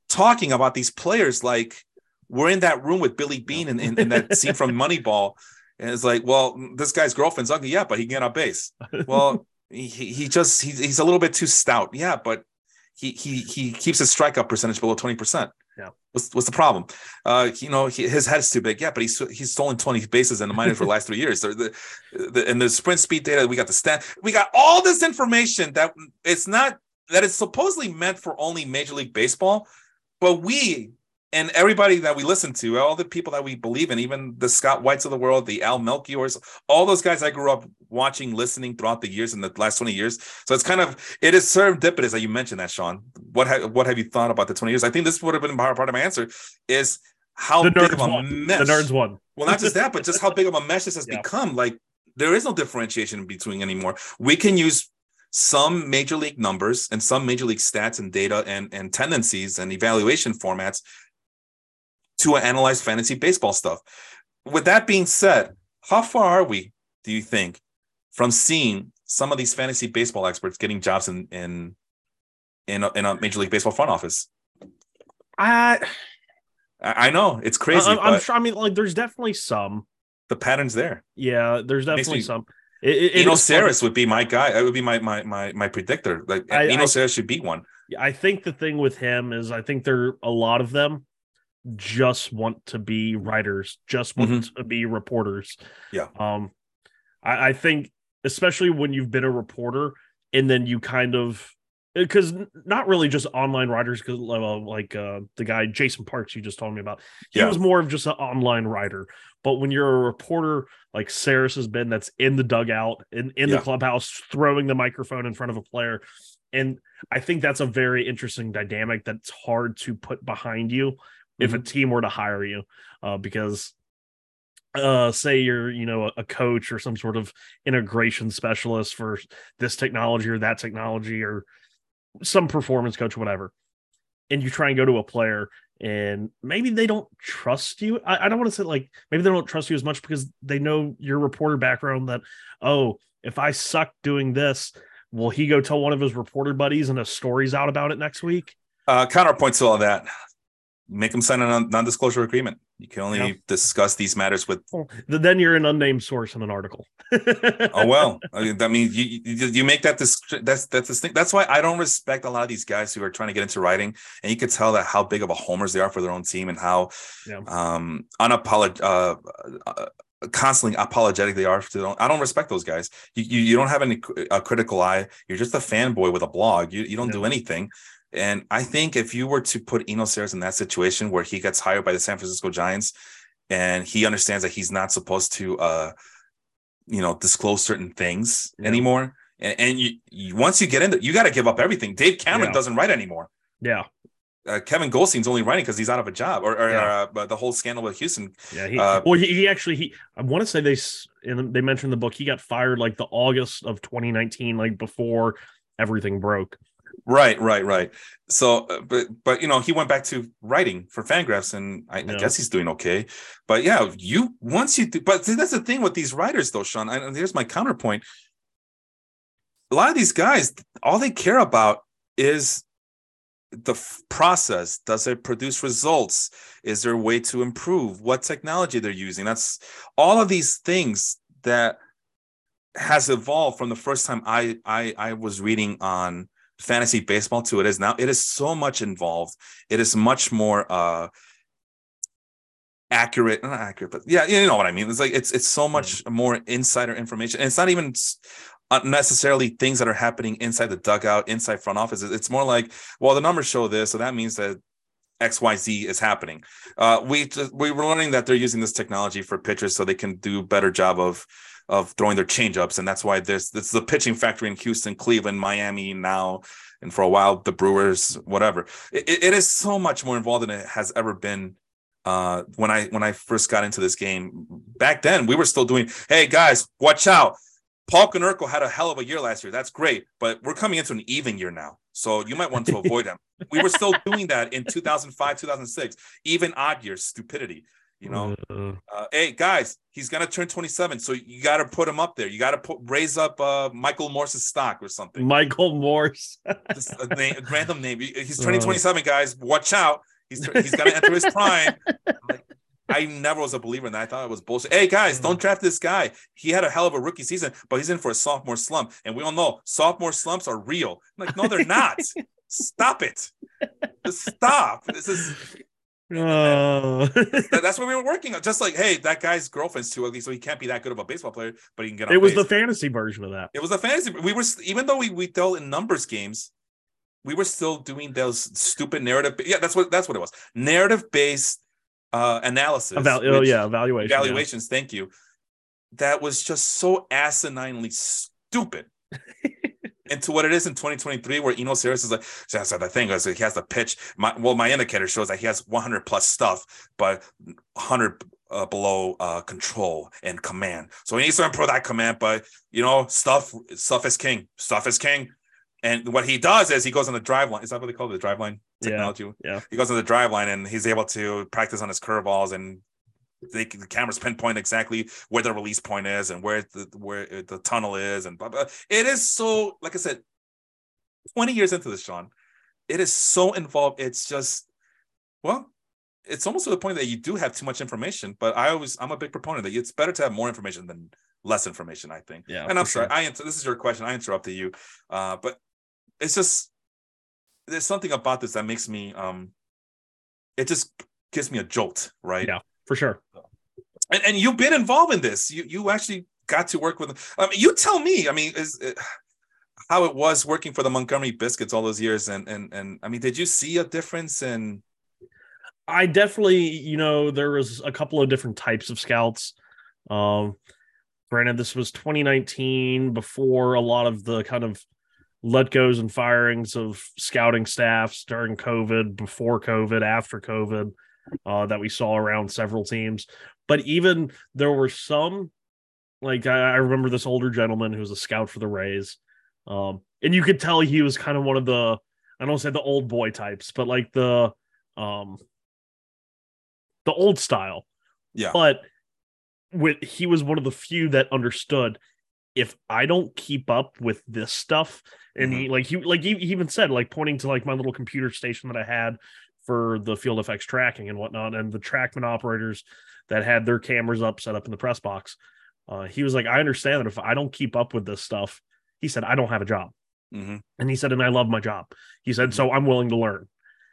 talking about these players like we're in that room with billy beane in, in, in that *laughs* scene from moneyball. And it's like well mm, this guy's girlfriend's ugly. Yeah but he can get on base. *laughs* Well he, he just he's, he's a little bit too stout. Yeah but he he he keeps his strikeout percentage below 20% Yeah. what's, what's the problem? Uh you know he, his head's too big. Yeah but he's he's stolen 20 bases in the minors for the last three years. The, the, the and the sprint speed data we got the stat we got all this information that it's not that it's supposedly meant for only major league baseball but we and everybody that we listen to, all the people that we believe in, even the Scott Whites of the world, the Al Melchiors, all those guys I grew up watching, listening throughout the years in the last 20 years. So it's kind of it is serendipitous that you mentioned that, Sean. What ha- what have you thought about the 20 years? I think this would have been part part of my answer is how the big of a won. mesh. The nerds won. Well, not just that, but just how big of a mesh this has *laughs* Yeah. become. Like there is no differentiation between anymore. We can use some major league numbers and some major league stats and data and, and tendencies and evaluation formats to analyze fantasy baseball stuff. With that being said, how far are we, do you think, from seeing some of these fantasy baseball experts getting jobs in in in a, in a major league baseball front office? I, I, know it's crazy, I, I'm sure. I mean, like, there's definitely some. the pattern's there. Yeah, there's definitely me- some. It, it, it Eno. Sarris would be my guy. It would be my my my my predictor. Like I- Eno I- Sarris should be one. I think the thing with him is I think there are a lot of them just want to be writers, just want to be reporters. Yeah. Um, I, I think especially when you've been a reporter and then you kind of because not really just online writers because like uh, the guy Jason Parks you just told me about he Yeah. was more of just an online writer but when you're a reporter like Sarris has been that's in the dugout in, in Yeah. the clubhouse throwing the microphone in front of a player and I think that's a very interesting dynamic that's hard to put behind you if a team were to hire you uh, because uh say you're you know a, a coach or some sort of integration specialist for this technology or that technology or some performance coach whatever and you try and go to a player and maybe they don't trust you. I, I don't want to say like maybe they don't trust you as much because they know your reporter background that, oh, if I suck doing this, will he go tell one of his reporter buddies and a story's out about it next week? Uh, counterpoint to all that, make them sign a non-disclosure agreement. You can only yeah. discuss these matters with. Well, then you're an unnamed source in an article. *laughs* oh well, I mean, that means you, you, you make that this that's that's this thing. That's why I don't respect a lot of these guys who are trying to get into writing, and you could tell that how big of a homers they are for their own team and how yeah. um unapolog uh, uh, constantly apologetic they are. To I don't respect those guys. You, you, you don't have any a critical eye. You're just a fanboy with a blog. You you don't yeah. do anything. And I think if you were to put Eno Sarris in that situation where he gets hired by the San Francisco Giants and he understands that he's not supposed to, uh, you know, disclose certain things yeah. anymore. And, and you, you, once you get in there, you got to give up everything. Dave Cameron yeah. doesn't write anymore. Yeah. Uh, Kevin Goldstein's only writing because he's out of a job, or, or yeah. uh, the whole scandal with Houston. Yeah, he, uh, well, he, he, actually he I want to say they in they mentioned the book he got fired like the August of 2019, like before everything broke. Right, right, right. So, uh, but but you know, he went back to writing for Fangraphs, and I, yeah. I guess he's doing okay. But yeah, you once you do, but that's the thing with these writers, though, Sean. And here's my counterpoint: a lot of these guys, all they care about is the f- process does it produce results is there a way to improve what technology they're using that's all of these things that has evolved from the first time i i i was reading on fantasy baseball to it is now. It is so much involved. It is much more uh accurate, not accurate, but yeah, you know what I mean. It's like it's it's so much more insider information. And it's not even necessarily things that are happening inside the dugout, inside front office. It's more like, well, the numbers show this, so that means that XYZ is happening. Uh, we just, we were learning that they're using this technology for pitchers so they can do better job of of throwing their changeups, and that's why this this is the pitching factory in Houston, Cleveland, Miami now, and for a while the Brewers, whatever. It, it is so much more involved than it has ever been. Uh, when I when I first got into this game back then, we were still doing. Hey guys, watch out! Paul Konerko had a hell of a year last year. That's great, but we're coming into an even year now, so you might want to *laughs* avoid him. We were still doing that in 2005, 2006, even odd years, stupidity. You know, uh, uh, hey guys, he's gonna turn 27, so you got to put him up there. You got to put raise up uh, Michael Morse's stock or something. Michael Morse, *laughs* just a, name, a random name. He's turning uh. 27, guys. Watch out. He's he's gonna enter his *laughs* prime. Like, I never was a believer in that. I thought it was bullshit. Hey guys, don't draft this guy. He had a hell of a rookie season, but he's in for a sophomore slump, and we all know sophomore slumps are real. I'm like, no, they're not. *laughs* stop it. Just stop. This is Oh. that's what we were working on. Just like, hey, that guy's girlfriend's too ugly, so he can't be that good of a baseball player, but he can get. it was base. the fantasy version of that. It was a fantasy. We were even though we we dealt in numbers games, we were still doing those stupid narrative. Yeah, that's what that's what it was. Narrative based uh analysis. Eval- oh yeah, evaluation. Evaluations. Yeah. Thank you. That was just so asininely stupid. *laughs* into what it is in 2023, where Eno Sarris is like, so that's the thing is he has the pitch. My, well, my indicator shows that he has 100 plus stuff, but 100 uh, below uh, control and command. So he needs to improve that command. But you know, stuff stuff is king. Stuff is king. And what he does is he goes on the Driveline. Is that what they call it? The Driveline technology? Yeah. yeah. He goes on the Driveline and he's able to practice on his curveballs and they the cameras pinpoint exactly where the release point is and where the where the tunnel is and blah, blah. it is so like I said, 20 years into this, Sean, it is so involved. It's just well, it's almost to the point that you do have too much information. But I always I'm a big proponent that it's better to have more information than less information. I think. Yeah. And I'm sorry, sure. I this is your question. I interrupted you, uh, but it's just there's something about this that makes me um, it just gives me a jolt, right? Yeah for sure. And, and you've been involved in this. You you actually got to work with. I mean, you tell me. I mean, is it, how it was working for the Montgomery Biscuits all those years, and and and I mean, did you see a difference in? I definitely, you know, there was a couple of different types of scouts. Um, granted, this was 2019 before a lot of the kind of let goes and firings of scouting staffs during COVID, before COVID, after COVID uh, that we saw around several teams. But even there were some, like I, I remember this older gentleman who was a scout for the Rays, um, and you could tell he was kind of one of the I don't say the old boy types, but like the um, the old style. Yeah. But with he was one of the few that understood if I don't keep up with this stuff, and he like he like he, he even said like pointing to like my little computer station that I had for the field effects tracking and whatnot, and the trackman operators that had their cameras up set up in the press box. Uh, he was like, I understand that if I don't keep up with this stuff, he said I don't have a job, hmm and he said, and I love my job. He said, so I'm willing to learn.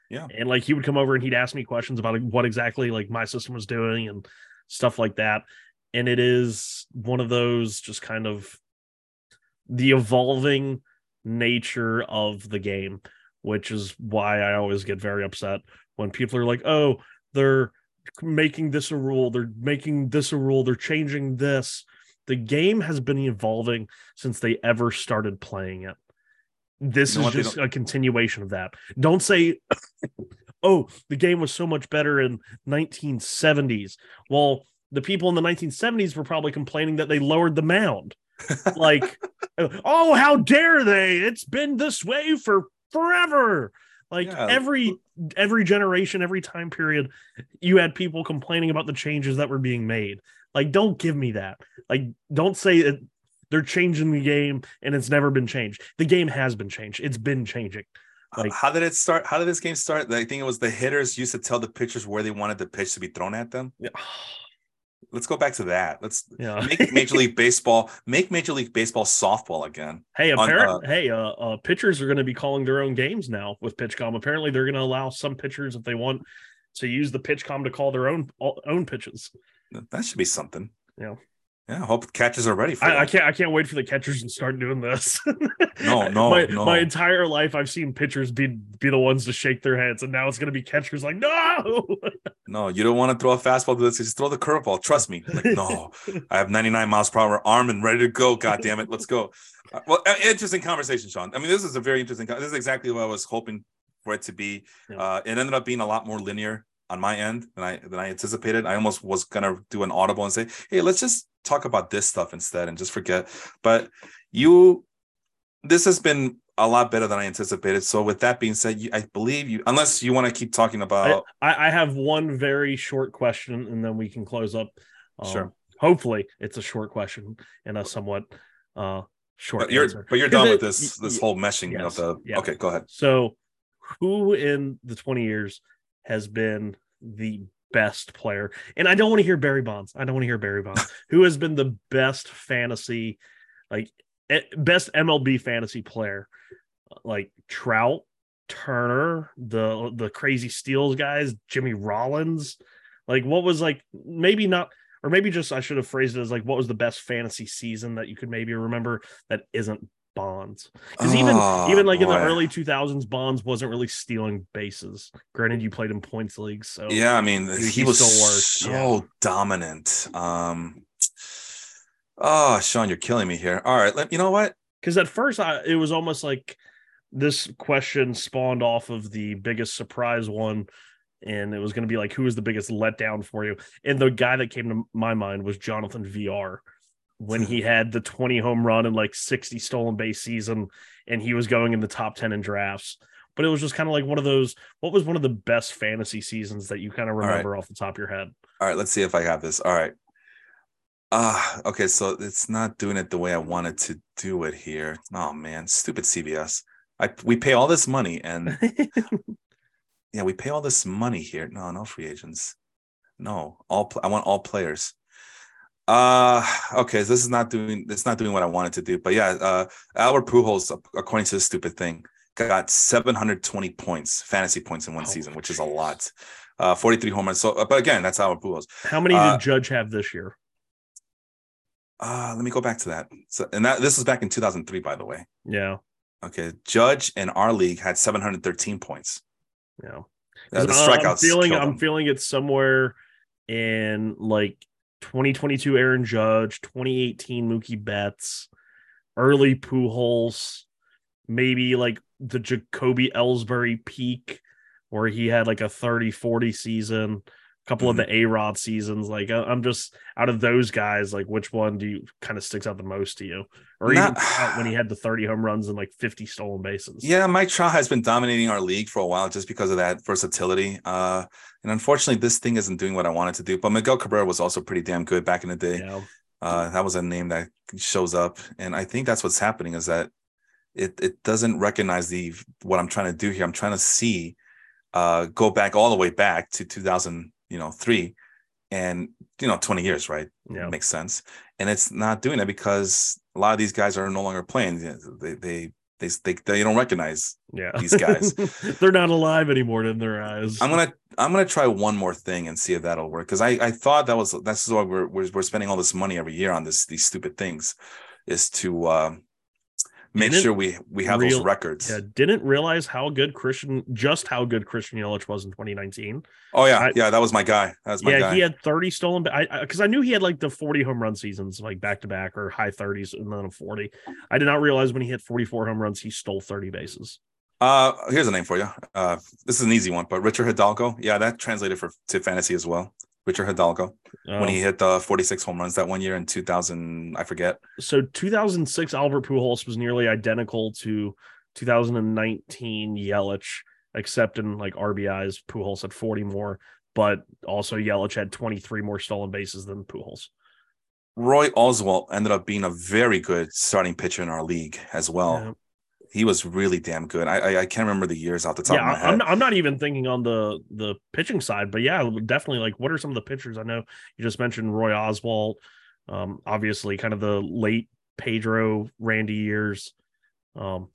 Yeah. and like he would come over and he'd ask me questions about what exactly like my system was doing and stuff like that. And it is one of those just kind of the evolving nature of the game, which is why I always get very upset when people are like, oh, they're making this a rule, they're making this a rule, they're changing this. The game has been evolving since they ever started playing it. This You know is what, just a continuation of that. Don't say, *coughs* oh, the game was so much better in 1970s. Well, the people in the 1970s were probably complaining that they lowered the mound *laughs* like oh how dare they it's been this way for forever like Yeah. every every generation every time period you had people complaining about the changes that were being made like don't give me that like don't say it they're changing the game and it's never been changed the game has been changed it's been changing like- how did it start? How did this game start? I think it was the hitters used to tell the pitchers where they wanted the pitch to be thrown at them. yeah, Let's go back to that. Let's yeah. make Major League *laughs* Baseball make Major League Baseball softball again. Hey, on, apparently, hey, uh, uh, pitchers are going to be calling their own games now with PitchCom. Apparently, they're going to allow some pitchers if they want to use the PitchCom to call their own own pitches. That should be something. Yeah. Yeah. I hope catchers are ready for I. I can't. I can't wait for the catchers to start doing this. *laughs* No, no, my, no. My entire life, I've seen pitchers be be the ones to shake their heads, and now it's going to be catchers like, no. *laughs* No, you don't want to throw a fastball to this. Just throw the curveball. Trust me. Like, no, *laughs* I have 99 miles per hour arm and ready to go. God damn it. Let's go. Uh, Well, uh, interesting conversation, Sean. I mean, this is a very interesting. This is exactly what I was hoping for it to be. Yeah. Uh, it ended up being a lot more linear on my end than I than I anticipated. I almost was gonna do an audible and say, "Hey, let's just talk about this stuff instead and just forget." But you, this has been a lot better than I anticipated. So, with that being said, you, I believe you, unless you want to keep talking about. I, I have one very short question, and then we can close up. Um, Sure. Hopefully, it's a short question and a somewhat uh short but you're answer. but you're done it- with this this whole meshing yes, of the yeah. okay go ahead So, who in the 20 years has been the best player? And I don't want to hear Barry Bonds. I don't want to hear Barry Bonds. *laughs* who has been the best fantasy, like eh, best MLB fantasy player? Like Trout, Turner, the the crazy steals guys, Jimmy Rollins. Like, what was like maybe not, or maybe just I should have phrased it as like, what was the best fantasy season that you could maybe remember that isn't Bonds? Because even Oh, even like in the early 2000s, Bonds wasn't really stealing bases. Granted, you played in points leagues, so yeah i mean he- he, was so dominant. Um oh sean you're killing me here. All right let you know what? Because at first I, it was almost like this question spawned off of the biggest surprise one and it was going to be like who was the biggest letdown for you? And the guy that came to my mind was jonathan villar when he had the 20 home run and like 60 stolen base season and he was going in the top 10 in drafts. But it was just kind of like one of those what was one of the best fantasy seasons that you kind of right. remember off the top of your head? All right let's see if i have this. All right. Ah okay so it's not doing it the way i wanted to do it here. Oh man stupid cbs i we pay all this money and *laughs* yeah we pay all this money here. No no free agents. No all i want all players uh okay this is not doing it's not doing what i wanted to do but yeah uh albert pujols according to this stupid thing got 720 points fantasy points in one Oh, season which is a lot. Uh 43 home runs so uh, but again that's albert pujols. How many Uh, did judge have this year? Uh let me go back to that. So and that this was back in 2003 by the way. Yeah. Okay judge in our league had 713 points. Yeah. Uh, the uh, strikeouts I'm feeling I'm feeling it somewhere in like 2022 Aaron Judge, 2018 Mookie Betts, early Pujols, maybe like the Jacoby Ellsbury peak where he had like a 30 40 season couple of the A Rod seasons. Like I'm just out of those guys, like which one do you kind of sticks out the most to you? Or even Not- out when he had the 30 home runs and like 50 stolen bases. Yeah, Mike Trout has been dominating our league for a while just because of that versatility. Uh, and unfortunately, this thing isn't doing what I wanted to do. But Miguel Cabrera was also pretty damn good back in the day. Yeah. Uh, that was a name that shows up, and I think that's what's happening is that it it doesn't recognize the what I'm trying to do here. I'm trying to see, uh, go back all the way back to 2000, you know, three, and you know, 20 years, right? Yeah. makes sense. And it's not doing it because a lot of these guys are no longer playing. They they they they, they don't recognize Yeah. These guys. *laughs* They're not alive anymore in their eyes. I'm gonna I'm gonna try one more thing and see if that'll work because I I thought that was that's why we're, we're we're spending all this money every year on this these stupid things is to um, make Didn't sure we we have those records. yeah, didn't realize how good Christian, just how good Christian Yelich was in 2019. Oh yeah, I- yeah, that was my guy. That was my guy. yeah, guy. he had 30 stolen. ba- I because I, knew he had like the 40 home run seasons, like back to back or high 30s, and then a 40. I did not realize when he hit 44 home runs, he stole 30 bases. uh, here's a name for you. Uh, this is an easy one, but Richard Hidalgo. Yeah, that translated for to fantasy as well. Richard Hidalgo when Um, he hit the 46 home runs that one year in 2000. I forget. so 2006 Albert Pujols was nearly identical to 2019 Yelich, except in like RBIs, Pujols had 40 more, but also Yelich had 23 more stolen bases than Pujols. Roy Oswalt ended up being a very good starting pitcher in our league as well. He was really damn good. I, I I can't remember the years off the top yeah, of my head. I'm not, I'm not even thinking on the the pitching side, but yeah, definitely. Like, what are some of the pitchers? I know you just mentioned Roy Oswalt, um, obviously, kind of the late Pedro Randy years. Um,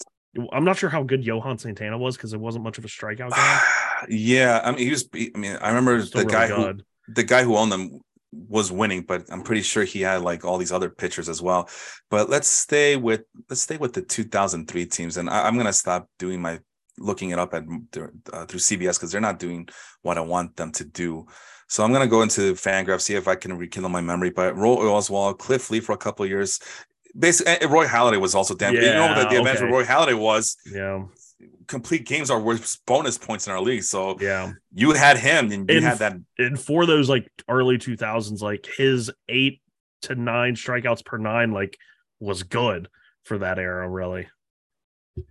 I'm not sure how good Johan Santana was because it wasn't much of a strikeout guy. *sighs* yeah, I mean he was. I mean I remember Still the really guy who the guy who owned them was winning, but I'm pretty sure he had like all these other pitchers as well. But let's stay with let's stay with the 2003 teams, and I, I'm gonna stop doing my looking it up at uh, through CBS because they're not doing what I want them to do. So I'm gonna go into Fangraph see if I can rekindle my memory. But Roy Oswalt, Cliff Lee for a couple of years. Basically, Roy Halladay was also damn. you know what the, the Yeah, okay. with Roy Halladay was Yeah, complete games are worth bonus points in our league. So yeah. you had him and you And had that And for those like early 2000s, like his eight to nine strikeouts per nine, like was good for that era, really.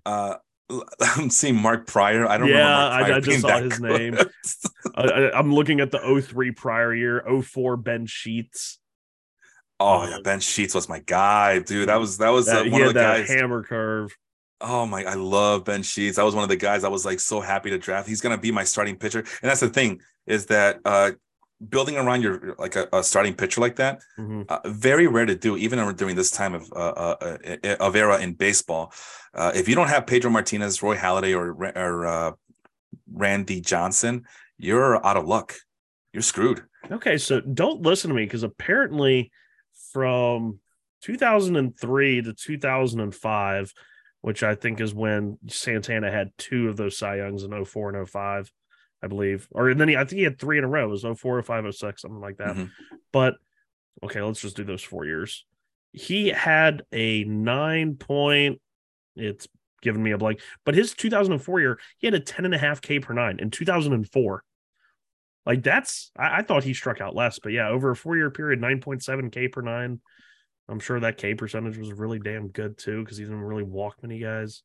uh *laughs* I'm seeing Mark Prior. I don't Yeah, I- I just saw his good. name. *laughs* I, I'm looking at the 03 prior year, 04 Ben Sheets. oh yeah, Ben Sheets was my guy, dude. That was that was uh, That, he one of the guys. hammer curve. Oh my, I love Ben Sheets. I was one of the guys I was like so happy to draft. He's gonna be my starting pitcher, and that's the thing is that uh building around your like a, a starting pitcher like that Mhm. uh, very rare to do even during this time of uh, uh, uh, of era in baseball uh, if you don't have pedro martinez roy halladay or, or uh, randy johnson you're out of luck you're screwed Okay, so don't listen to me because apparently from 2003 to 2005, which I think is when Santana had two of those Cy Youngs in 04 and 05, I believe. Or then he, I think he had three in a row. It was 04, 05, 06, something like that. Mhm. But okay, let's just do those four years. He had a nine point, it's giving me a blank, but his 2004 year, he had a 10 and a half K per nine in 2004. Like that's, I, I thought he struck out less, but yeah, over a four year period, 9.7 K per nine. I'm sure that K percentage was really damn good too because he didn't really walk many guys.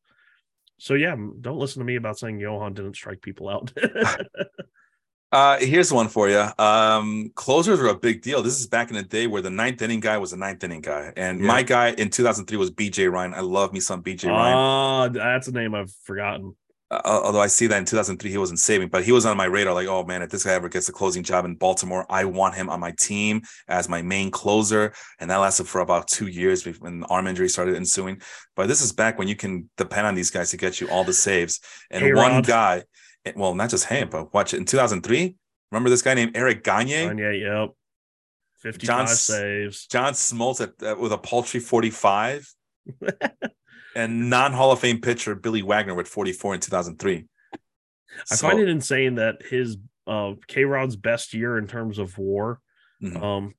So yeah, don't listen to me about saying Johan didn't strike people out. *laughs* uh here's one for you um closers are a big deal this is back in the day where the ninth inning guy was a ninth inning guy and Yeah. my guy in 2003 was bj ryan i love me some bj ryan Ah, that's a name I've forgotten. Although I see that in 2003 he wasn't saving, but he was on my radar. Like, oh man, if this guy ever gets a closing job in Baltimore, I want him on my team as my main closer. And that lasted for about two years when arm injury started ensuing. But this is back when you can depend on these guys to get you all the saves. And one guy, well, not just him, but watch it in 2003. Remember this guy named Eric Gagne? Yeah, yep. 55 John saves. John Smoltz at, uh, with a paltry 45. *laughs* and non Hall of Fame pitcher Billy Wagner with 44 in 2003. I So- find it insane that his uh K Rod's best year in terms of war Mhm. um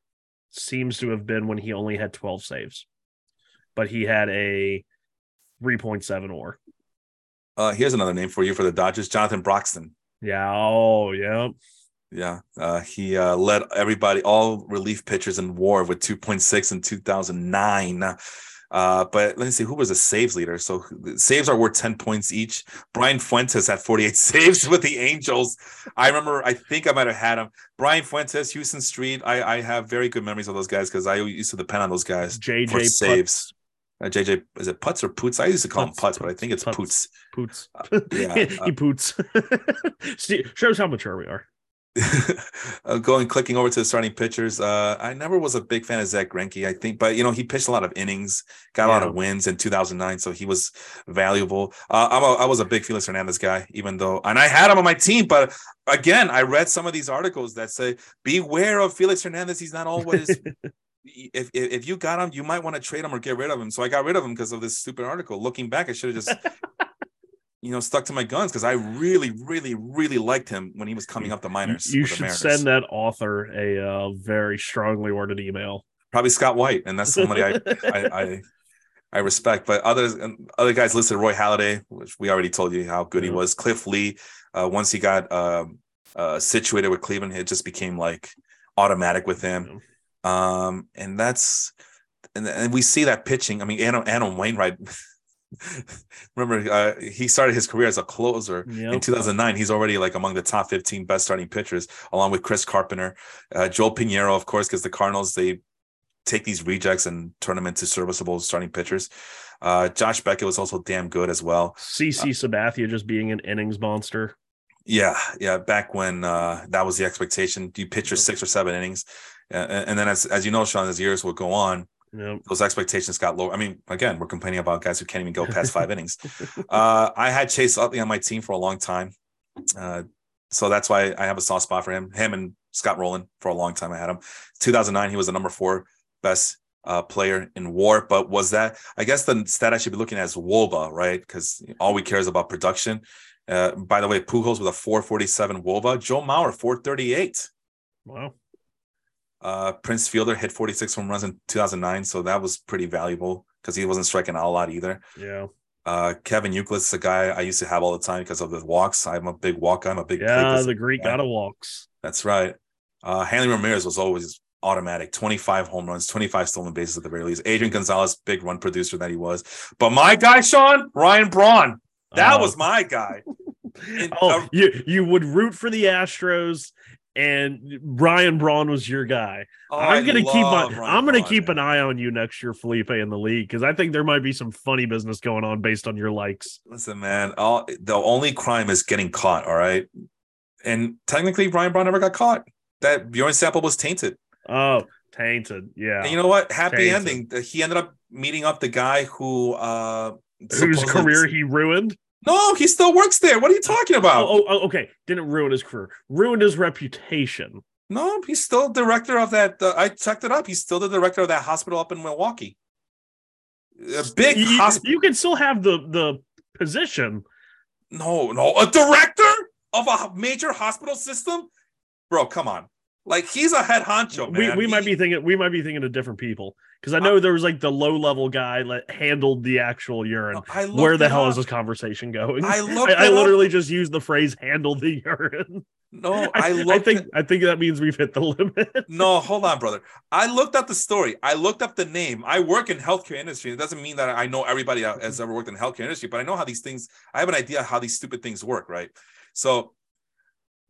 seems to have been when he only had 12 saves. But he had a 3.7 or. Uh, here's another name for you for the Dodgers, Jonathan Broxton. Yeah, oh yeah. Yeah, uh, he uh, led everybody, all relief pitchers in WAR with 2.6 in 2009. Uh, but let me see who was a saves leader. So saves are worth 10 points each. Brian Fuentes had 48 *laughs* saves with the Angels. I remember, I think I might have had him. Brian Fuentes, Houston Street. I, I have very good memories of those guys because I used to depend on those guys. JJ for saves. Uh, JJ, is it Putz or Poots? I used to call him Putz, but I think it's Poots. Poots. Uh, yeah, *laughs* he poots. *laughs* Shows how mature we are. *laughs* going clicking over to the starting pitchers. Uh, I never was a big fan of Zack Greinke. I think, but you know, he pitched a lot of innings, got a lot of wins in 2009, so he was valuable. Uh, I'm a, I was a big Felix Hernandez guy, even though, and I had him on my team. But again, I read some of these articles that say, "Beware of Felix Hernandez. He's not always." *laughs* if, if if you got him, you might want to trade him or get rid of him. So I got rid of him because of this stupid article. Looking back, I should have just *laughs* you know, stuck to my guns because I really, really, really liked him when he was coming up the minors. You should send that author a uh, very strongly worded email. Probably Scott White, and that's somebody I, I, I, I respect. But others, other guys listed Roy Halladay, which we already told you how good yeah. he was. Cliff Lee, uh, once he got uh, uh, situated with Cleveland, it just became like automatic with him. Yeah. Um, and that's and, and we see that pitching. I mean, Adam, Adam Wainwright. Remember uh, he started his career as a closer yep. in 2009 he's already like among the top 15 best starting pitchers along with chris carpenter uh, joel pineiro of course because the cardinals they take these rejects and turn them into serviceable starting pitchers. Uh, josh beckett was also damn good as well. Cc uh, sabathia just being an innings monster. Yeah yeah back when uh, that was the expectation. You pitch your six or seven innings uh, and then as, as you know sean as years will go on Those expectations got lower. I mean, again, we're complaining about guys who can't even go past five *laughs* innings. Uh, I had Chase Utley on my team for a long time. Uh, so that's why I have a soft spot for him. Him and Scott Rolen for a long time. I had him. 2009, he was the number four best uh, player in WAR. But was that? I guess the stat I should be looking at is WOBA, right? Because all we care is about production. Uh, by the way, Pujols with a 447 WOBA. Joe Mauer 438. Wow. Uh, Prince Fielder hit 46 home runs in 2009, so that was pretty valuable because he wasn't striking out a lot either. Yeah. Uh, Kevin Youkilis is a guy I used to have all the time because of the walks. I'm a big walk guy. I'm a big yeah. The Greek guy. of walks. That's right. Uh, Hanley Ramirez was always automatic 25 home runs, 25 stolen bases at the very least. Adrian Gonzalez, big run producer that he was. But my guy, Sean, Ryan Braun, that oh. was my guy. *laughs* oh, uh, you you would root for the Astros and Ryan Braun was your guy. Oh, I'm gonna keep my, I'm gonna Braun, keep man. an eye on you next year, Felipe, in the league because I think there might be some funny business going on based on your likes. Listen, man, all the only crime is getting caught. All right, and technically, Ryan Braun never got caught. That Bjorn sample was tainted. Oh, tainted. Yeah. And you know what? Happy tainted. ending. He ended up meeting up the guy who uh whose career he ruined. No, he still works there. What are you talking about? Oh, oh, okay. Didn't ruin his career. Ruined his reputation. No, he's still director of that. Uh, I checked it up. He's still the director of that hospital up in Milwaukee. A big you, hospital. You can still have the the position. No, no, a director of a major hospital system, bro. Come on. Like he's a head honcho, man. We, we he, might be thinking we might be thinking of different people because I know uh, there was like the low level guy that handled the actual urine. Where the hell up. is this conversation going? I *laughs* looked. I, I literally up. just used the phrase "handle the urine." No, *laughs* I, I, I think I think that means we've hit the limit. *laughs* no, hold on, brother. I looked up the story. I looked up the name. I work in healthcare industry. It doesn't mean that I know everybody that has ever worked in healthcare industry, but I know how these things. I have an idea how these stupid things work, right? So,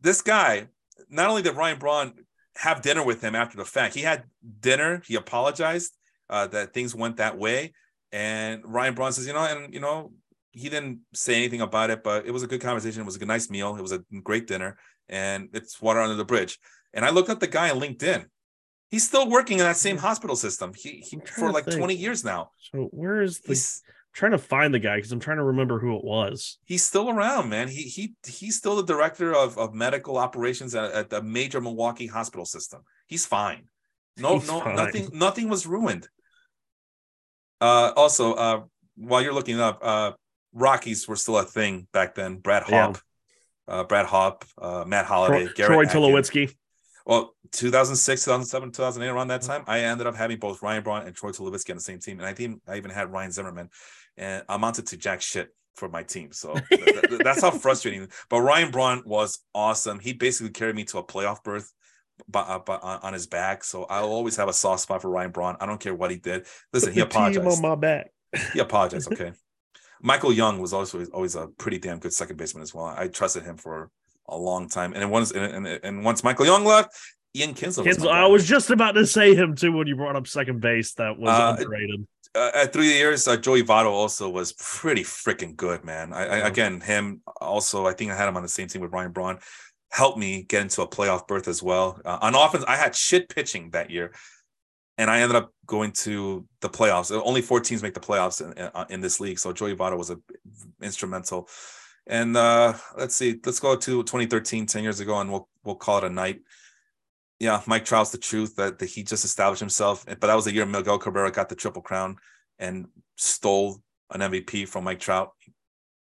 this guy, not only did Ryan Braun have dinner with him after the fact. He had dinner. He apologized uh, that things went that way. And Ryan Braun says, you know, and you know, he didn't say anything about it, but it was a good conversation. It was a good, nice meal. It was a great dinner, and it's water under the bridge. And I looked up the guy on LinkedIn. He's still working in that same hospital system. He, he for like think. 20 years now. So where is the He's, trying to find the guy because I'm trying to remember who it was. He's still around, man. He he he's still the director of, of medical operations at, at the major Milwaukee hospital system. He's fine. No, he's no, fine. nothing, nothing was ruined. Uh, also, uh, while you're looking up, uh, Rockies were still a thing back then. Brad Hawpe, yeah. uh, Brad Hawpe, uh, Matt Holliday, Troy, Troy Tulowitzki. Well, 2006, 2007, 2008, around that time, I ended up having both Ryan Braun and Troy Tulowitzki on the same team, and I think I even had Ryan Zimmerman and amounted to jack shit for my team. So *laughs* th- th- that's how frustrating. But Ryan Braun was awesome. He basically carried me to a playoff berth but, uh, but on, on his back. So I'll always have a soft spot for Ryan Braun. I don't care what he did. Listen, he the team apologized. on my back. He apologized. *laughs* Okay. Michael Young was also always a pretty damn good second baseman as well. I trusted him for a long time. And once and, and, and once Michael Young left, Ian Kinsler. Was I was just about to say him too when you brought up second base. That was Uh, underrated. Uh, at three years, uh, Joey Votto also was pretty freaking good, man. I, I again him also. I think I had him on the same team with Ryan Braun. Helped me get into a playoff berth as well. Uh, on offense, I had shit pitching that year, and I ended up going to the playoffs. Only four teams make the playoffs in, in, in this league, so Joey Votto was a instrumental. And uh, let's see, let's go to 2013, 10 years ago, and we'll we'll call it a night. Yeah, Mike Trout's the truth that, that he just established himself. But that was the year Miguel Cabrera got the triple crown and stole an MVP from Mike Trout.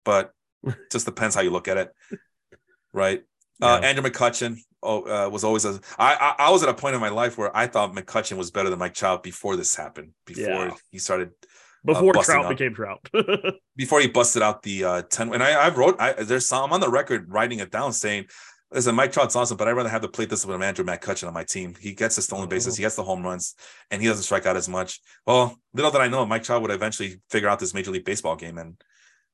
But *laughs* just depends how you look at it, right? Uh, Andrew McCutchen oh, uh, was always a. I, I I was at a point in my life where I thought McCutchen was better than Mike Trout before this happened. Before Yeah. he started Before busting Trout out. became Trout. *laughs* before he busted out the uh 10 and I I wrote I there's some I'm on the record writing it down saying listen Mike Trout's awesome but I'd rather have the plate discipline of Andrew McCutchen on my team he gets the stolen bases Oh. he gets the home runs and he doesn't strike out as much well little did I know Mike Trout would eventually figure out this major league baseball game and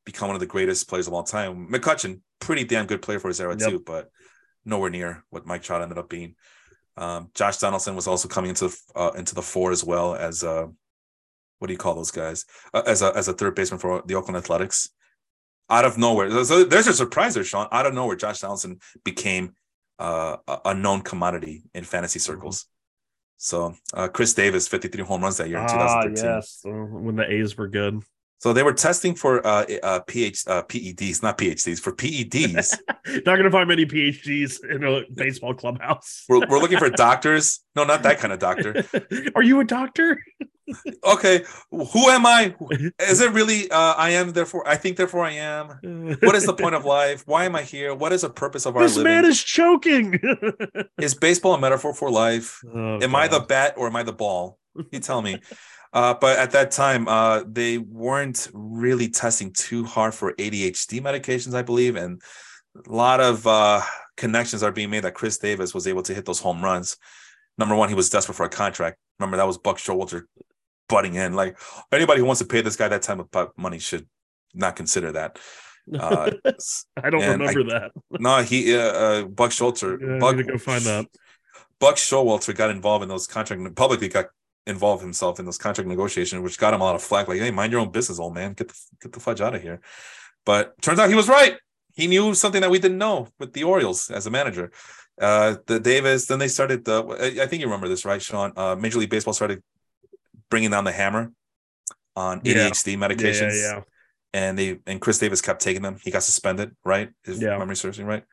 become one of the greatest players of all time McCutchen pretty damn good player for his era Yep. too but nowhere near what Mike Trout ended up being um Josh Donaldson was also coming into the uh, into the four as well as uh what do you call those guys uh, as a as a third baseman for the Oakland Athletics. Out of nowhere, so there's a surprise there, Sean. Out of nowhere, Josh Donaldson became uh, a- known commodity in fantasy circles. So uh, Chris Davis, 53 home runs that year in ah, 2013. yes. Uh, When the A's were good. So they were testing for uh, uh, PH, uh, PEDs, not PhDs, for PEDs. *laughs* Not going to find many PhDs in a baseball clubhouse. we're, we're looking for doctors. No, not that kind of doctor. *laughs* Are you a doctor? *laughs* Okay, who am I? Is it really? Uh, I am. Therefore, I think. Therefore, I am. What is the point of life? Why am I here? What is the purpose of our This living? man is choking. Is baseball a metaphor for life? Oh, am I the God. bat or am I the ball? You tell me. Uh, but at that time, uh, they weren't really testing too hard for ADHD medications, I believe, and a lot of uh, connections are being made that Chris Davis was able to hit those home runs. Number one, he was desperate for a contract. Remember that was Buck Showalter butting in. Like anybody who wants to pay this guy that type of money should not consider that. Uh, *laughs* I don't and I- remember that. no, he uh, uh, Buck Showalter. Yeah, Buck, go find that. Buck Showalter got involved in those contract publicly got involved himself in those contract negotiations, which got him a lot of flack. Like, hey, mind your own business, old man. Get the get the fudge out of here. But turns out he was right. He knew something that we didn't know with the Orioles as a manager. Uh, the Davis. Then they started. The, I I think you remember this, right, Sean? Uh, Major League Baseball started bringing down the hammer on ADHD Yeah, medications, yeah, yeah. and they and Chris Davis kept taking them. He got suspended, right? If Yeah. memory serves me right.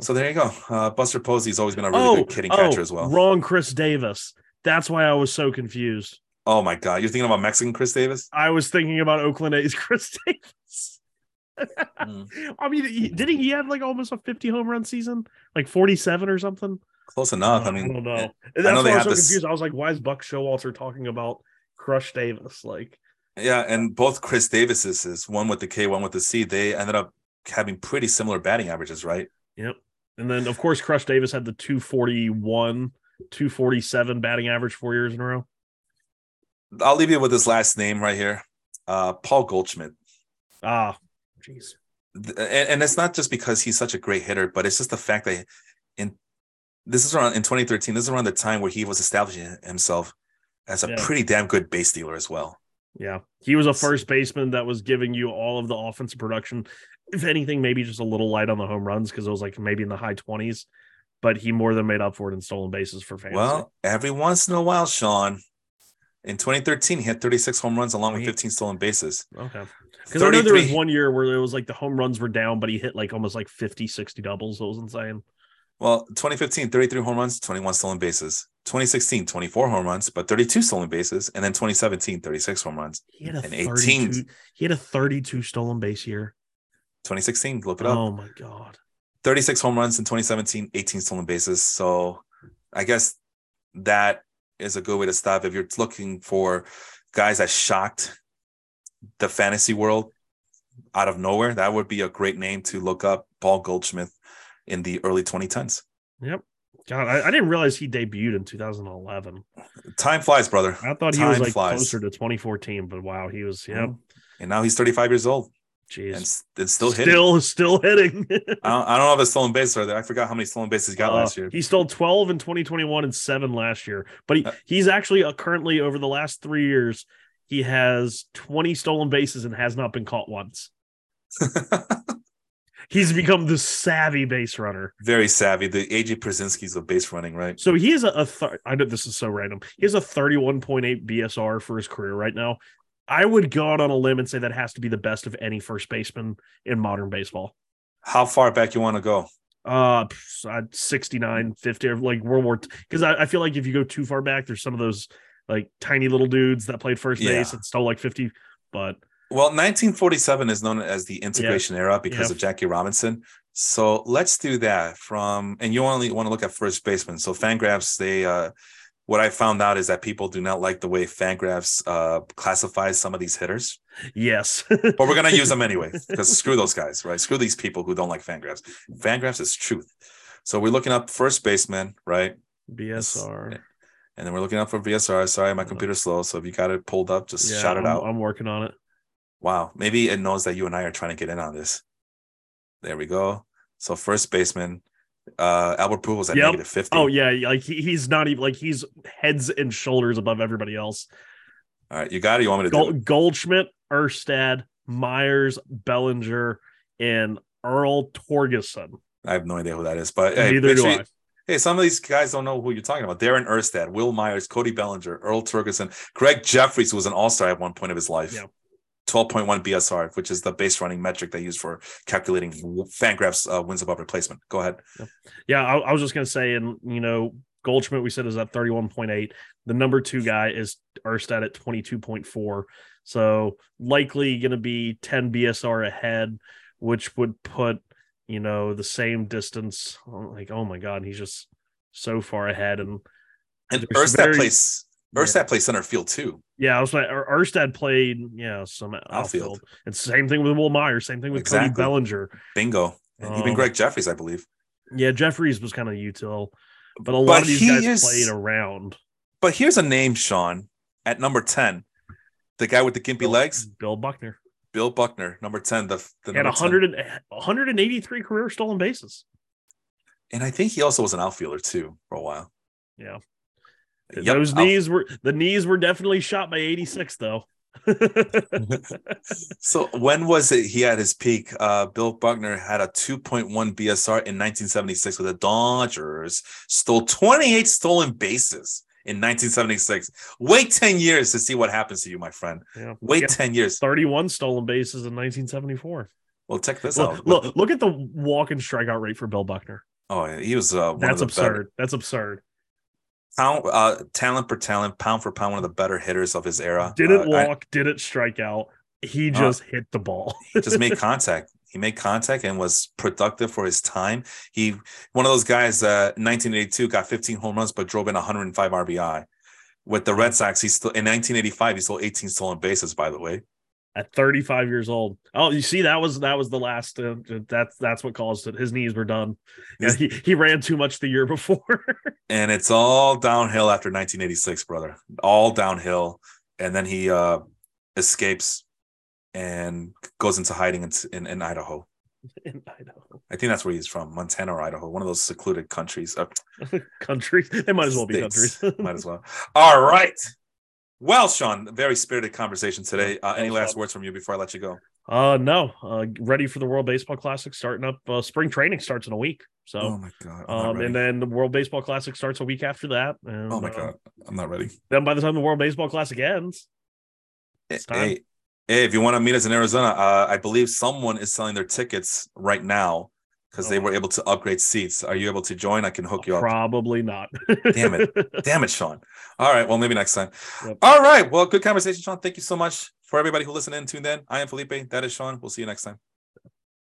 So there you go. Uh, Buster Posey's always been a really oh, good hitting oh, catcher as well. Wrong, Chris Davis. That's why I was so confused. Oh my god, you're thinking about Mexican Chris Davis? I was thinking about Oakland A's *laughs* Chris Davis. Mm, *laughs* I mean, didn't he have like almost a 50 home run season, like 47 or something? Close enough. I I mean, don't know. eh, That's know why I was so this- confused. I was like, why is Buck Showalter talking about Crush Davis? Like, yeah, and both Chris Davises is one with the K, one with the C. They ended up having pretty similar batting averages, right? yep. And then, of course, Crush Davis had the 241, 247 batting average four years in a row. I'll leave you with his last name right here, uh, Paul Goldschmidt. Ah, jeez. And, and it's not just because he's such a great hitter, but it's just the fact that in this is around in 2013. This is around the time where he was establishing himself as a Yeah. pretty damn good base dealer as well. Yeah. He was a first baseman that was giving you all of the offensive production. If anything, maybe just a little light on the home runs because it was like maybe in the high 20s, but he more than made up for it in stolen bases for fantasy. Well, every once in a while, Sean. In 2013, he had 36 home runs along with 15 stolen bases. okay. Because I know there was one year where it was like the home runs were down, but he hit like almost like 50, 60 doubles. That was insane. Well, 2015, 33 home runs, 21 stolen bases. 2016, 24 home runs, but 32 stolen bases. And then 2017, 36 home runs. He had a And 32, 18. he had a 32 stolen base year. 2016, look it up. Oh my God. 36 home runs in 2017, 18 stolen bases. So I guess that is a good way to stop. If you're looking for guys that shocked the fantasy world, out of nowhere. That would be a great name to look up Paul Goldschmidt in the early 2010s. Yep. God, I, I didn't realize he debuted in 2011. Time flies, brother. I thought he Time was like flies. closer to 2014, but wow, he was yeah. Mm-hmm. And now he's 35 years old Jeez. and, s- and still hitting. still still hitting. I don't, I don't know if the stolen bases are there. I forgot how many stolen bases he got Uh, last year. He stole 12 in 2021 and seven last year. But he, Uh, he's actually uh, currently over the last three years, he has 20 stolen bases and has not been caught once. *laughs* He's become the savvy base runner. Very savvy. The AJ Pierzynski's of base running, right? So he is a, a th- I know this is so random. He has a 31.8 BSR for his career right now. I would go out on a limb and say that has to be the best of any first baseman in modern baseball. How far back you want to go? Uh, pff, 69, 50, or like World War. Because I, I feel like if you go too far back, there's some of those like tiny little dudes that played first base Yeah. and stole like 50. But Well, 1947 is known as the integration era because Yeah. of Jackie Robinson. So let's do that from, and you only want to look at first baseman. So Fangraphs, they, uh, what I found out is that people do not like the way Fangraphs uh, classifies some of these hitters, yes, *laughs* but we're gonna use them anyway because screw those guys, right? Screw these people who don't like Fangraphs. Fangraphs is truth. So we're looking up first baseman, right? BSR. And then we're looking up for BSR. Sorry, my computer's slow. So if you got it pulled up, just Yeah, shout it I'm, out. I'm working on it. Wow. Maybe it knows that you and I are trying to get in on this. There we go. So first baseman, uh Albert Pujols at Yep. negative 50. Oh yeah, like he, he's not even like he's heads and shoulders above everybody else. All right, you got it. You want me to do it? Goldschmidt, Erstad, Myers, Bellinger, and Earl Torgeson. I have no idea who that is, but hey, Neither do sure I. you- hey, some of these guys don't know who you're talking about. Darren Erstad, Wil Myers, Cody Bellinger, Earl Torgeson, Gregg Jefferies, who was an all-star at one point of his life. Yeah. 12.1 BSR, which is the base running metric they use for calculating Fangraphs uh, wins above replacement. Go ahead. Yeah, I, I was just gonna say, and you know, Goldschmidt we said is at thirty one point eight. The number two guy is Erstad at twenty two point four. So likely going to be ten BSR ahead, which would put you know the same distance. Like, oh my god, he's just so far ahead. And And Erstad very- plays Erstad plays center field too. yeah, I was like, Er- Erstad played yeah some outfield. Outfield. And same thing with Wil Myers. Same thing with Exactly. Cody Bellinger. Bingo. And even Um, Gregg Jefferies, I believe. Yeah, Jefferies was kind of util, but a lot But of these he guys is- played around. But here's a name, Sean, at number 10. The guy with the gimpy legs, Bill Buckner. Bill Buckner, number 10. The, the had number 10. 100 and, 183 career stolen bases. And I think he also was an outfielder too for a while. Yeah. Yep, Those knees were the knees were definitely shot by 86 though. *laughs* So when was it he had his peak? Uh, Bill Buckner had a 2.1 BSR in 1976 with the Dodgers, stole 28 stolen bases in 1976. Wait 10 years to see what happens to you, my friend. yeah. Wait Yeah, 10 years. 31 stolen bases in 1974. Well, check this out. Look, look, look at the walk and strikeout rate for Bill Buckner. Oh, yeah, he was uh, That's the better absurd. That's absurd. Pound, uh, talent per talent, pound for pound, one of the better hitters of his era. Didn't Uh, I- walk, didn't strike out. He just hit the ball. he just made *laughs* contact. He made contact and was productive for his time. He one of those guys. Uh, 1982 got 15 home runs, but drove in 105 RBI. With the Red Sox, he's still in 1985. He stole 18 stolen bases. By the way, At 35 years old. Oh, you see, that was that was the last. Uh, that's that's what caused it. His knees were done. Yeah, he, he ran too much the year *laughs* before. and it's all downhill after 1986, brother. All downhill, and then he uh, escapes and goes into hiding in, in, in Idaho. *laughs* in Idaho I think that's where he's from, Montana or Idaho, one of those secluded countries. Uh, *laughs* countries. They might as well be States. countries. Might as well. All right. Well, Sean, very spirited conversation today. Uh, any last words from you before I let you go? Uh, no. Uh, ready for the World Baseball Classic starting up. Uh, spring training starts in a week. So, oh my god! I'm not um, ready. and then the World Baseball Classic starts a week after that. And, oh my uh, god, I'm not ready. then by the time the World Baseball Classic ends, It's time. Hey, hey, if you want to meet us in Arizona, uh, I believe someone is selling their tickets right now because they Oh. were able to upgrade seats. Are you able to join? I can hook you up. probably not. Damn it. *laughs* Damn it, Sean. All right. Well, maybe next time. Yep. All right. Well, good conversation, Sean. Thank you so much for everybody who listened in, tuned in. I am Felipe. That is Sean. We'll see you next time.